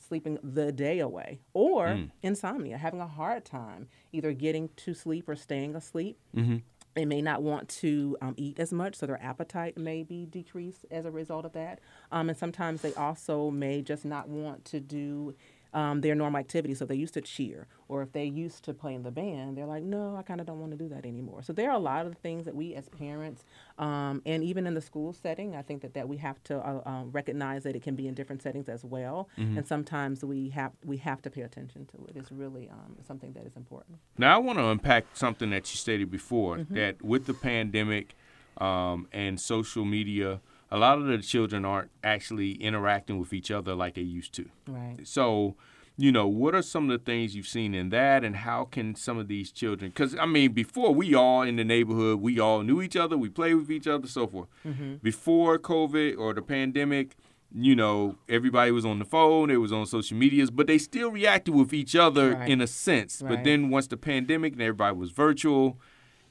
sleeping the day away, or Mm. insomnia, having a hard time either getting to sleep or staying asleep. Mhm. They may not want to um, eat as much, so their appetite may be decreased as a result of that. Um, and sometimes they also may just not want to do um, their normal activities. So they used to cheer, or if they used to play in the band, they're like, no, I kind of don't want to do that anymore. So there are a lot of things that we as parents, um, and even in the school setting, I think that, that we have to uh, um, recognize that it can be in different settings as well. Mhm. And sometimes we have we have to pay attention to it. It's really um, something that is important. Now, I want to unpack something that you stated before Mhm. that with the pandemic um, and social media, a lot of the children aren't actually interacting with each other like they used to. Right. So, you know, what are some of the things you've seen in that, and how can some of these children? Because I mean, before we all in the neighborhood, we all knew each other, we played with each other, so forth. Mhm. Before COVID or the pandemic, you know, everybody was on the phone, it was on social medias, but they still reacted with each other Right. in a sense. But then once the pandemic and everybody was virtual,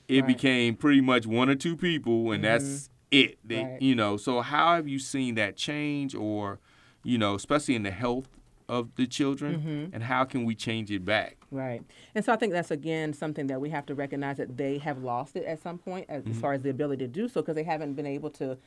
it Right. became pretty much one or two people, and that's it. They, Right. You know, so how have you seen that change, or you know, especially in the health of the children, Mhm. and how can we change it back? Right. And so I think that's again something that we have to recognize that they have lost it at some point as, as Mhm. far as the ability to do so because they haven't been able to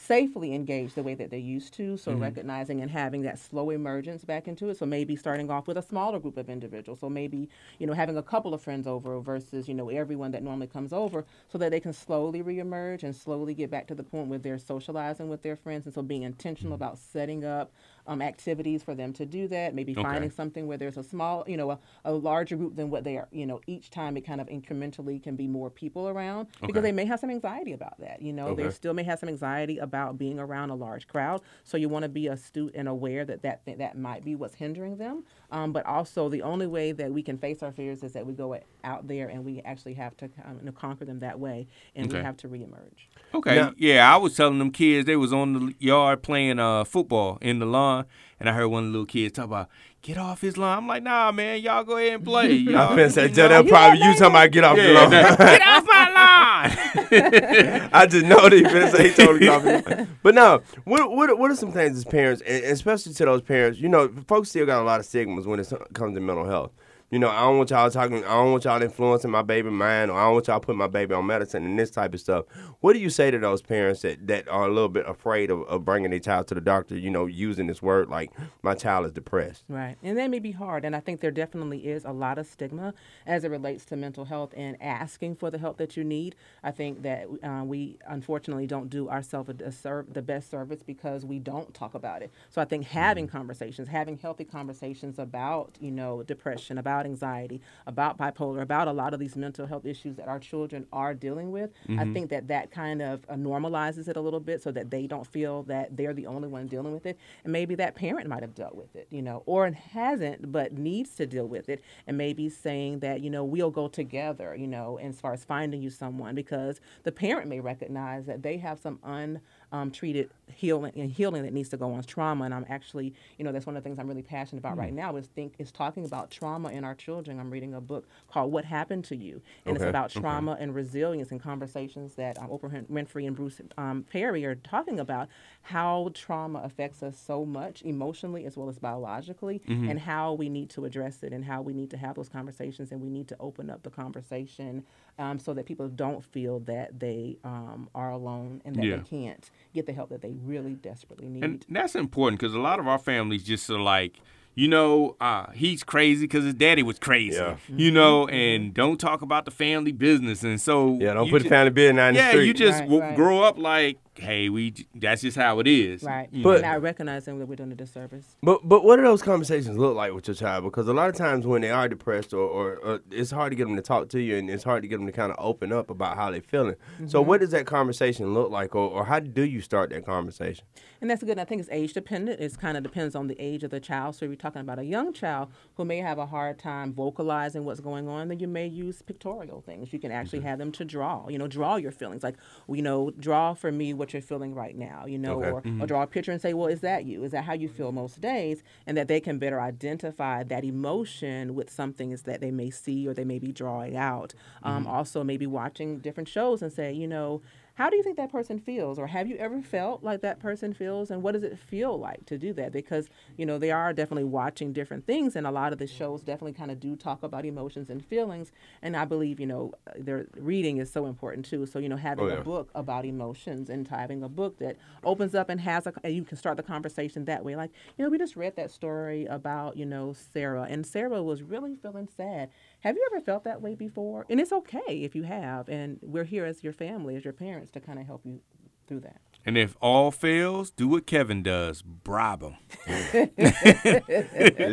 safely engage the way that they used to. So Mhm. recognizing and having that slow emergence back into it. So maybe starting off with a smaller group of individuals. So maybe, you know, having a couple of friends over versus, you know, everyone that normally comes over so that they can slowly reemerge and slowly get back to the point where they're socializing with their friends. And so being intentional about setting up um, activities for them to do that, maybe Okay. finding something where there's a small, you know, a, a larger group than what they are, you know, each time it kind of incrementally can be more people around because they may have some anxiety about that. You know, they still may have some anxiety about being around a large crowd. So you want to be astute and aware that that, that, that might be what's hindering them. Um, but also, the only way that we can face our fears is that we go out there and we actually have to um, you know, conquer them that way and Okay. we have to reemerge. Okay, Now- yeah, I was telling them kids they was on the yard playing uh football in the lawn, and I heard one of the little kids talk about get off his lawn. I'm like, nah, man, y'all go ahead and play. *laughs* Y'all, finna say, Joe, that probably you talking about get off the lawn. *laughs* get off my lawn. *laughs* I just know that he finna say he totally off. But no, what, what, what are some things as parents, and especially to those parents, you know, folks still got a lot of stigmas when it comes to mental health. You know, I don't want y'all talking, I don't want y'all influencing my baby mind, or I don't want y'all putting my baby on medicine and this type of stuff. What do you say to those parents that, that are a little bit afraid of, of bringing their child to the doctor, you know, using this word like, my child is depressed? Right. And that may be hard. And I think there definitely is a lot of stigma as it relates to mental health and asking for the help that you need. I think that uh, we unfortunately don't do ourselves serv- the best service because we don't talk about it. So I think having conversations, having healthy conversations about, you know, depression, about about anxiety, about bipolar, about a lot of these mental health issues that our children are dealing with, I Mhm. think that that kind of uh, normalizes it a little bit so that they don't feel that they're the only one dealing with it. And maybe that parent might have dealt with it, you know, or hasn't but needs to deal with it. And maybe saying that, you know, we'll go together, you know, as far as finding you someone because the parent may recognize that they have some un um, treated healing and healing that needs to go on trauma. And I'm actually, you know, that's one of the things I'm really passionate about right now is think is talking about trauma in our children. I'm reading a book called What Happened to You, and it's Okay, about okay. trauma and resilience and conversations that um, Oprah Winfrey and Bruce um, Perry are talking about how trauma affects us so much emotionally as well as biologically, Mhm. and how we need to address it and how we need to have those conversations and we need to open up the conversation um, so that people don't feel that they um, are alone and that Yeah. they can't get the help that they really desperately need. And that's important because a lot of our families just are like, you know, uh, he's crazy because his daddy was crazy, Yeah. you know, and don't talk about the family business. And so, Yeah, don't you put the family business out in the Yeah, you just Right, w- right. grow up like, hey, we that's just how it is. Right. you But- and I recognize that we're doing a disservice. But but what do those conversations look like with your child? Because a lot of times when they are depressed or, or, or it's hard to get them to talk to you and it's hard to get them to kind of open up about how they're feeling. So Mhm. what does that conversation look like or, or how do you start that conversation? And that's good. I think it's age dependent. It kind of depends on the age of the child. So if you're talking about a young child who may have a hard time vocalizing what's going on, then you may use pictorial things. You can actually have them to draw. You know, draw your feelings. Like, you know, draw for me what you're feeling right now. You know, Okay. or, Mhm. or draw a picture and say, well, is that you? Is that how you feel most days? And that they can better identify that emotion with something is that they may see or they may be drawing out. Um, Mhm. Also, maybe watching different shows and say, you know, how do you think that person feels or have you ever felt like that person feels and what does it feel like to do that? Because you know they are definitely watching different things and a lot of the shows definitely kind of do talk about emotions and feelings and i believe you know their reading is so important too. So you know having Oh, yeah. a book about emotions and having a book that opens up and has a and you can start the conversation that way. Like you know we just read that story about you know sarah and sarah was really feeling sad have you ever felt that way before and it's okay if you have and we're here as your family as your parents to kind of help you through that And if all fails, do what Kevin does: bribe them.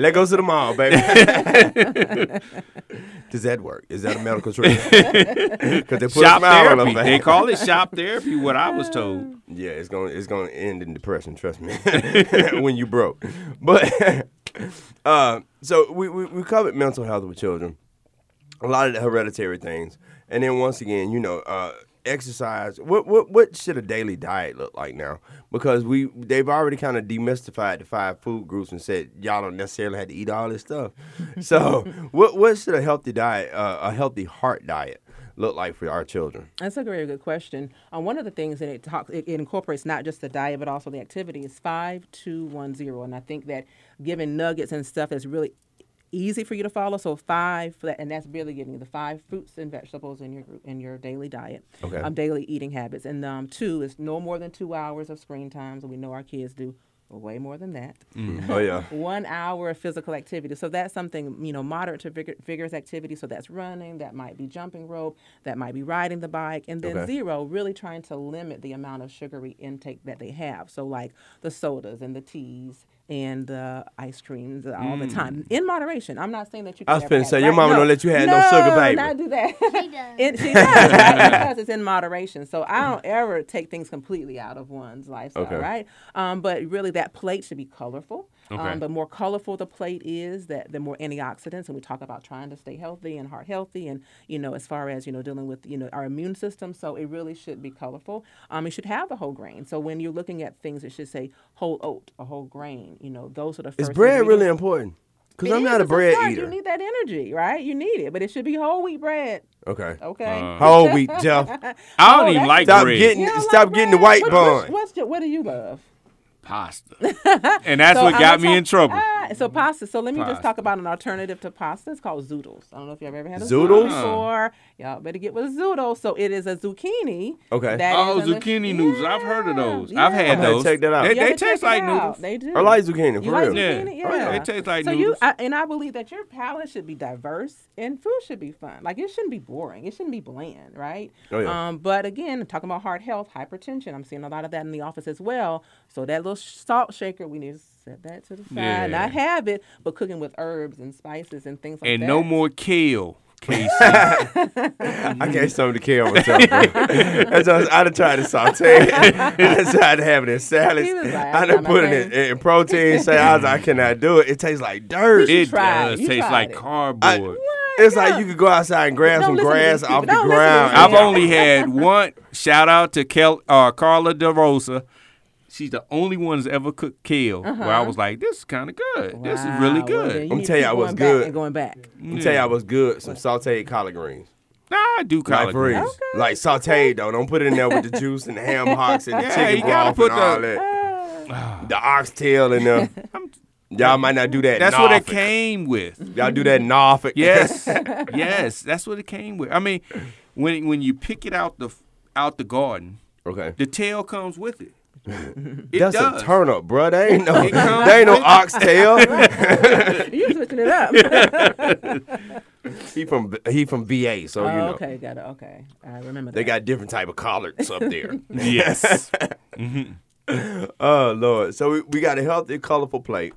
Let go to the mall, baby. *laughs* Does that work? Is that a medical treatment? *laughs* Because they put Shop a smile on therapy. They call it shop therapy. What I was told. *laughs* Yeah, it's gonna it's gonna end in depression. Trust me. when you broke, but uh, so we, we we covered mental health with children, a lot of the hereditary things, and then once again, you know, uh, exercise. What what what should a daily diet look like now? Because we they've already kind of demystified the five food groups and said y'all don't necessarily have to eat all this stuff. *laughs* So what what should a healthy diet, uh, a healthy heart diet, look like for our children? That's a very good question. Um, one of the things that it talks, it, it incorporates not just the diet but also the activity is five two one zero, and I think that giving nuggets and stuff is really easy for you to follow. So five, and that's really giving you the five fruits and vegetables in your in your daily diet, Okay. um, daily eating habits, and um, two is no more than two hours of screen time. So we know our kids do way more than that. Mm. Oh, yeah. *laughs* One hour of physical activity. So that's something, you know, moderate to vigor- vigorous activity. So that's running, that might be jumping rope, that might be riding the bike. And then Okay. zero, really trying to limit the amount of sugary intake that they have. So like the sodas and the teas and the ice creams all the Mm. time in moderation. I'm not saying that you. I Can was never finna have say, it, your right? mama no. don't let you have no sugar, baby. not do that. She does. *laughs* It, she does, right? because it's in moderation. So I don't *laughs* ever take things completely out of one's lifestyle, Okay. right? Um, but really, that plate should be colorful. Okay. Um, the more colorful the plate is, that the more antioxidants. And we talk about trying to stay healthy and heart healthy, and you know, as far as you know, dealing with you know our immune system. So it really should be colorful. Um, it should have the whole grain. So when you're looking at things, it should say whole oat, a whole grain. You know, those are the Is bread really important? Because I'm not a bread start. eater. You need that energy, right? You need it, but it should be whole wheat bread. Okay. Okay. Uh, Whole *laughs* wheat, Jeff. I don't Oh, even that's- like Stop bread. getting don't stop like getting the white What- bun. What's, what's your, what do you love? Pasta. and that's So what got me in trouble. So pasta. So let me just talk about an alternative to pasta. It's called zoodles. I don't know if you've ever had a Zoodles? zoodle before. Y'all better get with a zoodle. So it is a zucchini. Okay. that oh, is in the- zucchini noodles. I've heard of those. Yeah. I've had I'm those. check that out. They, they taste like out? noodles. They do. I like zucchini You for like real. zucchini? Yeah. Yeah. They taste like so noodles. you I, and I believe that your palate should be diverse and food should be fun. Like it shouldn't be boring. It shouldn't be bland, right? Oh, yeah. Um, but again, talking about heart health, hypertension, I'm seeing a lot of that in the office as well. So that little salt shaker, we need to set that to the side. Yeah. Not have it, but cooking with herbs and spices and things like and that. And no more kale, Casey. *laughs* I gave some to kill myself. *laughs* That's what I, I done tried to saute. it. *laughs* I done tried to have it in salads. Like, I "I'm done put it in, in protein salads. I cannot do it. It tastes like dirt. it tried it. does You taste tried like it. cardboard. It's like you could go outside and grab Don't some grass off the Don't listen to ground. I've only had one. Shout out to Kel, uh, Carla DeRosa. She's the only one that's ever cooked kale. Where I uh-huh. was like, this is kind of good. This is really Wow, well, good. then you I'm need to tell you, keep I was going back good. And going back. Let me tell you, I was good. Some sauteed collard greens. nah, I do Like collard for real. greens. Like sauteed though. Don't put it in there with the juice and the ham hocks and the Yeah, chicken you gotta broth put and all the- that. Ah. The oxtail in there. *laughs* Y'all might not do that. That's what it came with. Y'all do that in Norfolk. Yes, *laughs* yes, that's what it came with. I mean, when when you pick it out the out the garden, okay. the tail comes with it. It That's does. a turnip, bro. They ain't no, *laughs* It they ain't no *laughs* oxtail. *laughs* You switching it up. he from he from VA, so oh, you know okay, got it. Okay, I remember they that. got different type of collards up there. Yes. Mm-hmm. oh Lord! So we, we got a healthy, colorful plate.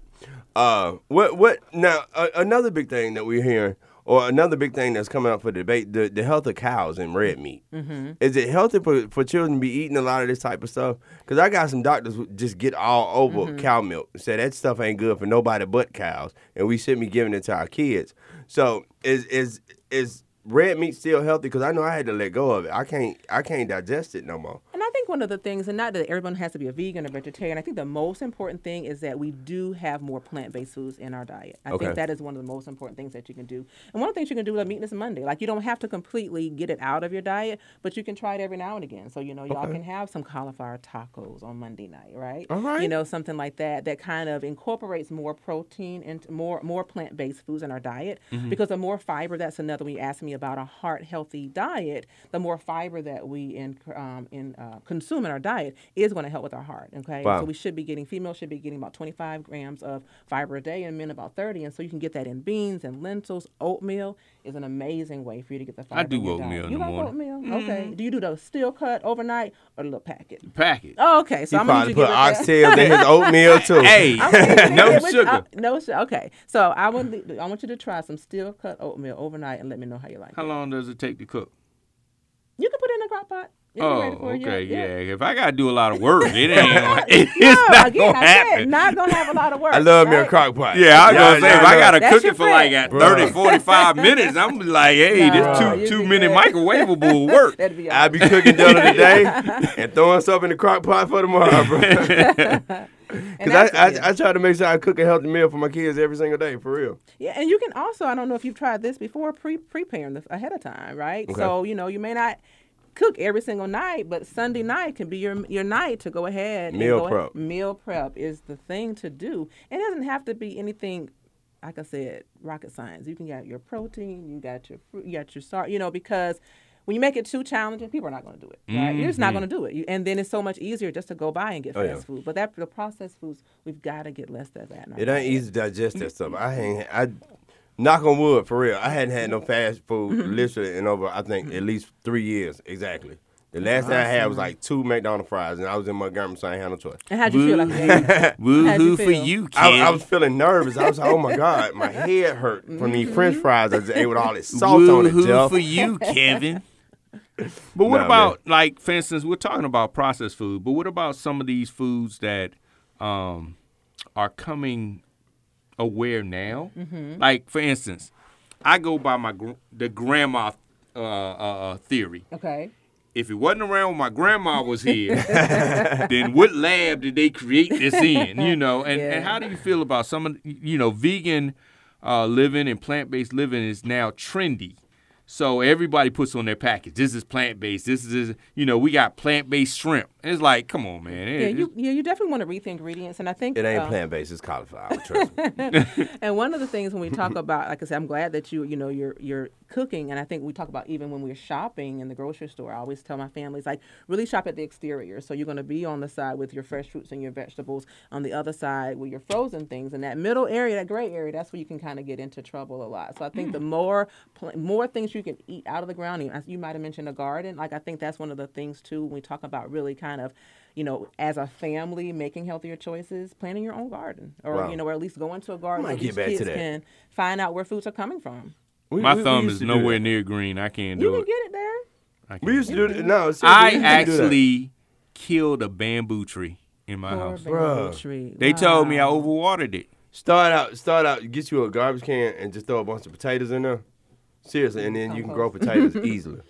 Uh, what what now? Uh, another big thing that we're hearing, or another big thing that's coming up for debate: the, the health of cows and red meat. Mm-hmm. Is it healthy for, for children to be eating a lot of this type of stuff? Because I got some doctors who just get all over Mm-hmm. cow milk and say that stuff ain't good for nobody but cows, and we shouldn't be giving it to our kids. So is is is red meat still healthy? Because I know I had to let go of it. I can't I can't digest it no more. I think one of the things, and not that everyone has to be a vegan or vegetarian, I think the most important thing is that we do have more plant based foods in our diet. I Okay. think that is one of the most important things that you can do. And one of the things you can do with a Meatless Monday, like you don't have to completely get it out of your diet, but you can try it every now and again. So, you know, y'all Okay. can have some cauliflower tacos on Monday night, right? All right. You know, something like that that kind of incorporates more protein and more more plant based foods in our diet. Mm-hmm. Because the more fiber, that's another when you ask me about a heart healthy diet, the more fiber that we in, um, in uh, consume in our diet is going to help with our heart. Okay, Wow. so we should be getting females should be getting about 25 grams of fiber a day, and men about 30. And so you can get that in beans and lentils. Oatmeal is an amazing way for you to get the fiber. I do in your oatmeal diet. in you the like morning. oatmeal? Mm-hmm. Okay. Do you do the steel cut overnight or the little packet? Packet. Oh, okay. So He I'm gonna probably need you put to get with that. oxtails in his oatmeal too. *laughs* Hey, I'm gonna need you to no with- sugar. no sugar. Okay. So I want I want you to try some steel cut oatmeal overnight and let me know how you like How it. How long does it take to cook? You can put it in a crock pot. It'll Oh, ready you. okay, yeah. If I gotta do a lot of work, it *laughs* ain't. gonna- *laughs* It's No, not again, gonna I said happen. not gonna *laughs* have a lot of work. I love me a crock pot. Yeah, I was Y'all- gonna say if I gotta cook it for like at 30, 45 minutes, I'm like, hey, No, this you'd two two minute good. microwavable work. That'd be I all be cooking dinner today and throwing stuff in the crock pot for tomorrow, bro. Because I, I. I try to make sure I cook a healthy meal for my kids every single day, for real. Yeah, and you can also, I don't know if you've tried this before, pre preparing this ahead of time, right? Okay. So, you know, you may not cook every single night, but Sunday night can be your your night to go ahead Meal and go prep. Meal prep is the thing to do. It doesn't have to be anything like I said, rocket science. You can get your protein, you got your fruit, you got your salt, you know, because when you make it too challenging, people are not going to do it. Right? You're just not going to do it. You, and then it's so much easier just to go by and get Mm-hmm. Oh, fast yeah. food. But that the processed foods, we've got to get less of that. It ain't easy to digest that stuff. I *laughs* ain't, I, knock on wood, for real. I hadn't had no fast food Mm-hmm. literally in over, I think, at least three years, exactly. The last thing I had was like two McDonald's fries, and I was in Montgomery, so I ain't had no choice. And how'd you feel after that? *laughs* Woo How'd you hoo for you, kid. I, I was feeling nervous. I was like, oh my God, my *laughs* head hurt from these French fries I just ate with all this salt on it, Woo-hoo for you, Kevin. *laughs* But what Nah, about like, for instance, we're talking about processed food, but what about some of these foods that um, are coming aware now? Mm-hmm. Like, for instance, I go by my gr- the grandma uh, uh, uh, theory. Okay. If it wasn't around when my grandma was here, *laughs* then what lab did they create this in? You know, *laughs* and, and how do you feel about some of you know vegan uh, living and plant based living is now trendy. So everybody puts on their package. This is plant based. This is you know we got plant based shrimp. And it's like, come on, man. It- Yeah, you yeah you definitely want to read the ingredients, and I think It ain't uh, plant based, it's cauliflower, trust me. *laughs* And one of the things when we talk about, like I said, I'm glad that you you know you're you're cooking, and I think we talk about even when we're shopping in the grocery store. I always tell my families like really shop at the exterior. So you're going to be on the side with your fresh fruits and your vegetables, on the other side with your frozen things, and that middle area, that gray area, that's where you can kind of get into trouble a lot. So I think the more pl- more things you can eat out of the ground, you- as you might have mentioned a garden, like I think that's one of the things too when we talk about really kind of you know, as a family, making healthier choices, planting your own garden, or Wow. you know, or at least going to a garden where kids can find out where foods are coming from. We- My we- we thumb used is nowhere that. near green. I can't You do it. You can get it there. I We used to do it. No, seriously, I we used to do that. actually killed a bamboo tree in my Poor house. bamboo Bruh. tree. They told me I overwatered it. Start out, start out. Get you a garbage can and just throw a bunch of potatoes in there. Seriously, and then you can grow potatoes *laughs* easily.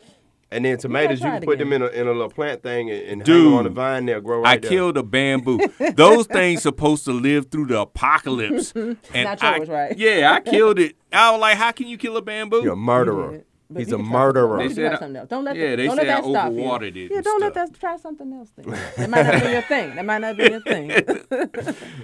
And then tomatoes, you try can it put them in a, in a little plant thing and, and hang Dude, them on the vine. They'll grow right I there. killed a bamboo. *laughs* Those things supposed to live through the apocalypse. *laughs* and Not I, yours, right? Yeah, I *laughs* killed it. I was like, how can you kill a bamboo? You're a murderer. But He's a can try something murderer. else. They You said something else. Don't let yeah, that, they don't said let I that stop you. it Yeah, don't let stuff. that try something else. Then. That might not be your thing. That might not be your thing.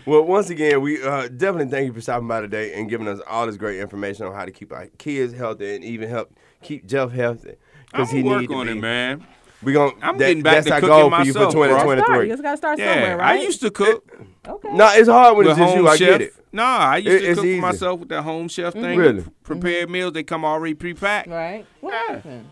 Well, once again, we uh, definitely thank you for stopping by today and giving us all this great information on how to keep our kids healthy and even help keep Jeff healthy. I'm he gonna need work on be. it, man. We gonna I'm that- getting back that's to our cooking goal for you for myself, bro. You just gotta start Yeah, somewhere, right? I used to cook *laughs* Okay. No, it's hard when with it's just home you. I chef. get it. Nah, I used It- to cook easy. for myself with that home chef mm-hmm. thing. Really? Prepared mm-hmm. meals, they come already pre-packed. Right. What Yeah. happened?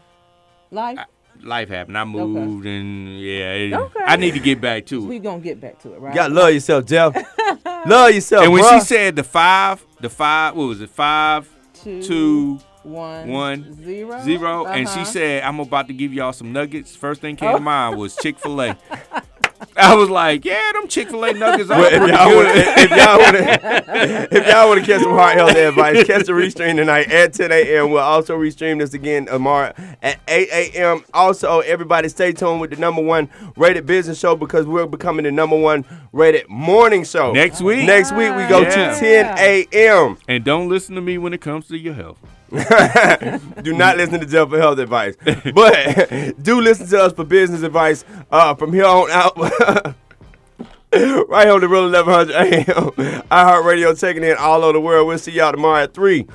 Life. Life happened. I moved, and yeah, it- Okay. I need to get back to it. we gonna get back to it, right? You gotta love yourself, Jeff. *laughs* love yourself, and when bruh. she said the five, the five, what was it? Five, Two, two, one, one, zero, zero, and she Uh-huh. said, "I'm about to give y'all some nuggets." First thing came Oh. to mind was *laughs* Chick Fil A. I was like, "Yeah, them Chick Fil A nuggets are Well, if pretty y'all good." if y'all wanna, *laughs* if y'all wanna catch some heart health advice, catch the restream tonight at 10 a.m. We'll also restream this again tomorrow at 8 a.m. Also, everybody stay tuned with the number one rated business show because we're becoming the number one rated morning show Next week. Next week we go Yeah. to 10 a.m. and don't listen to me when it comes to your health. *laughs* do not listen to Jeff for health advice, but *laughs* do listen to us for business advice uh, from here on out. *laughs* right here on the Real 1100 AM. iHeartRadio taking in all over the world. We'll see y'all tomorrow at 3.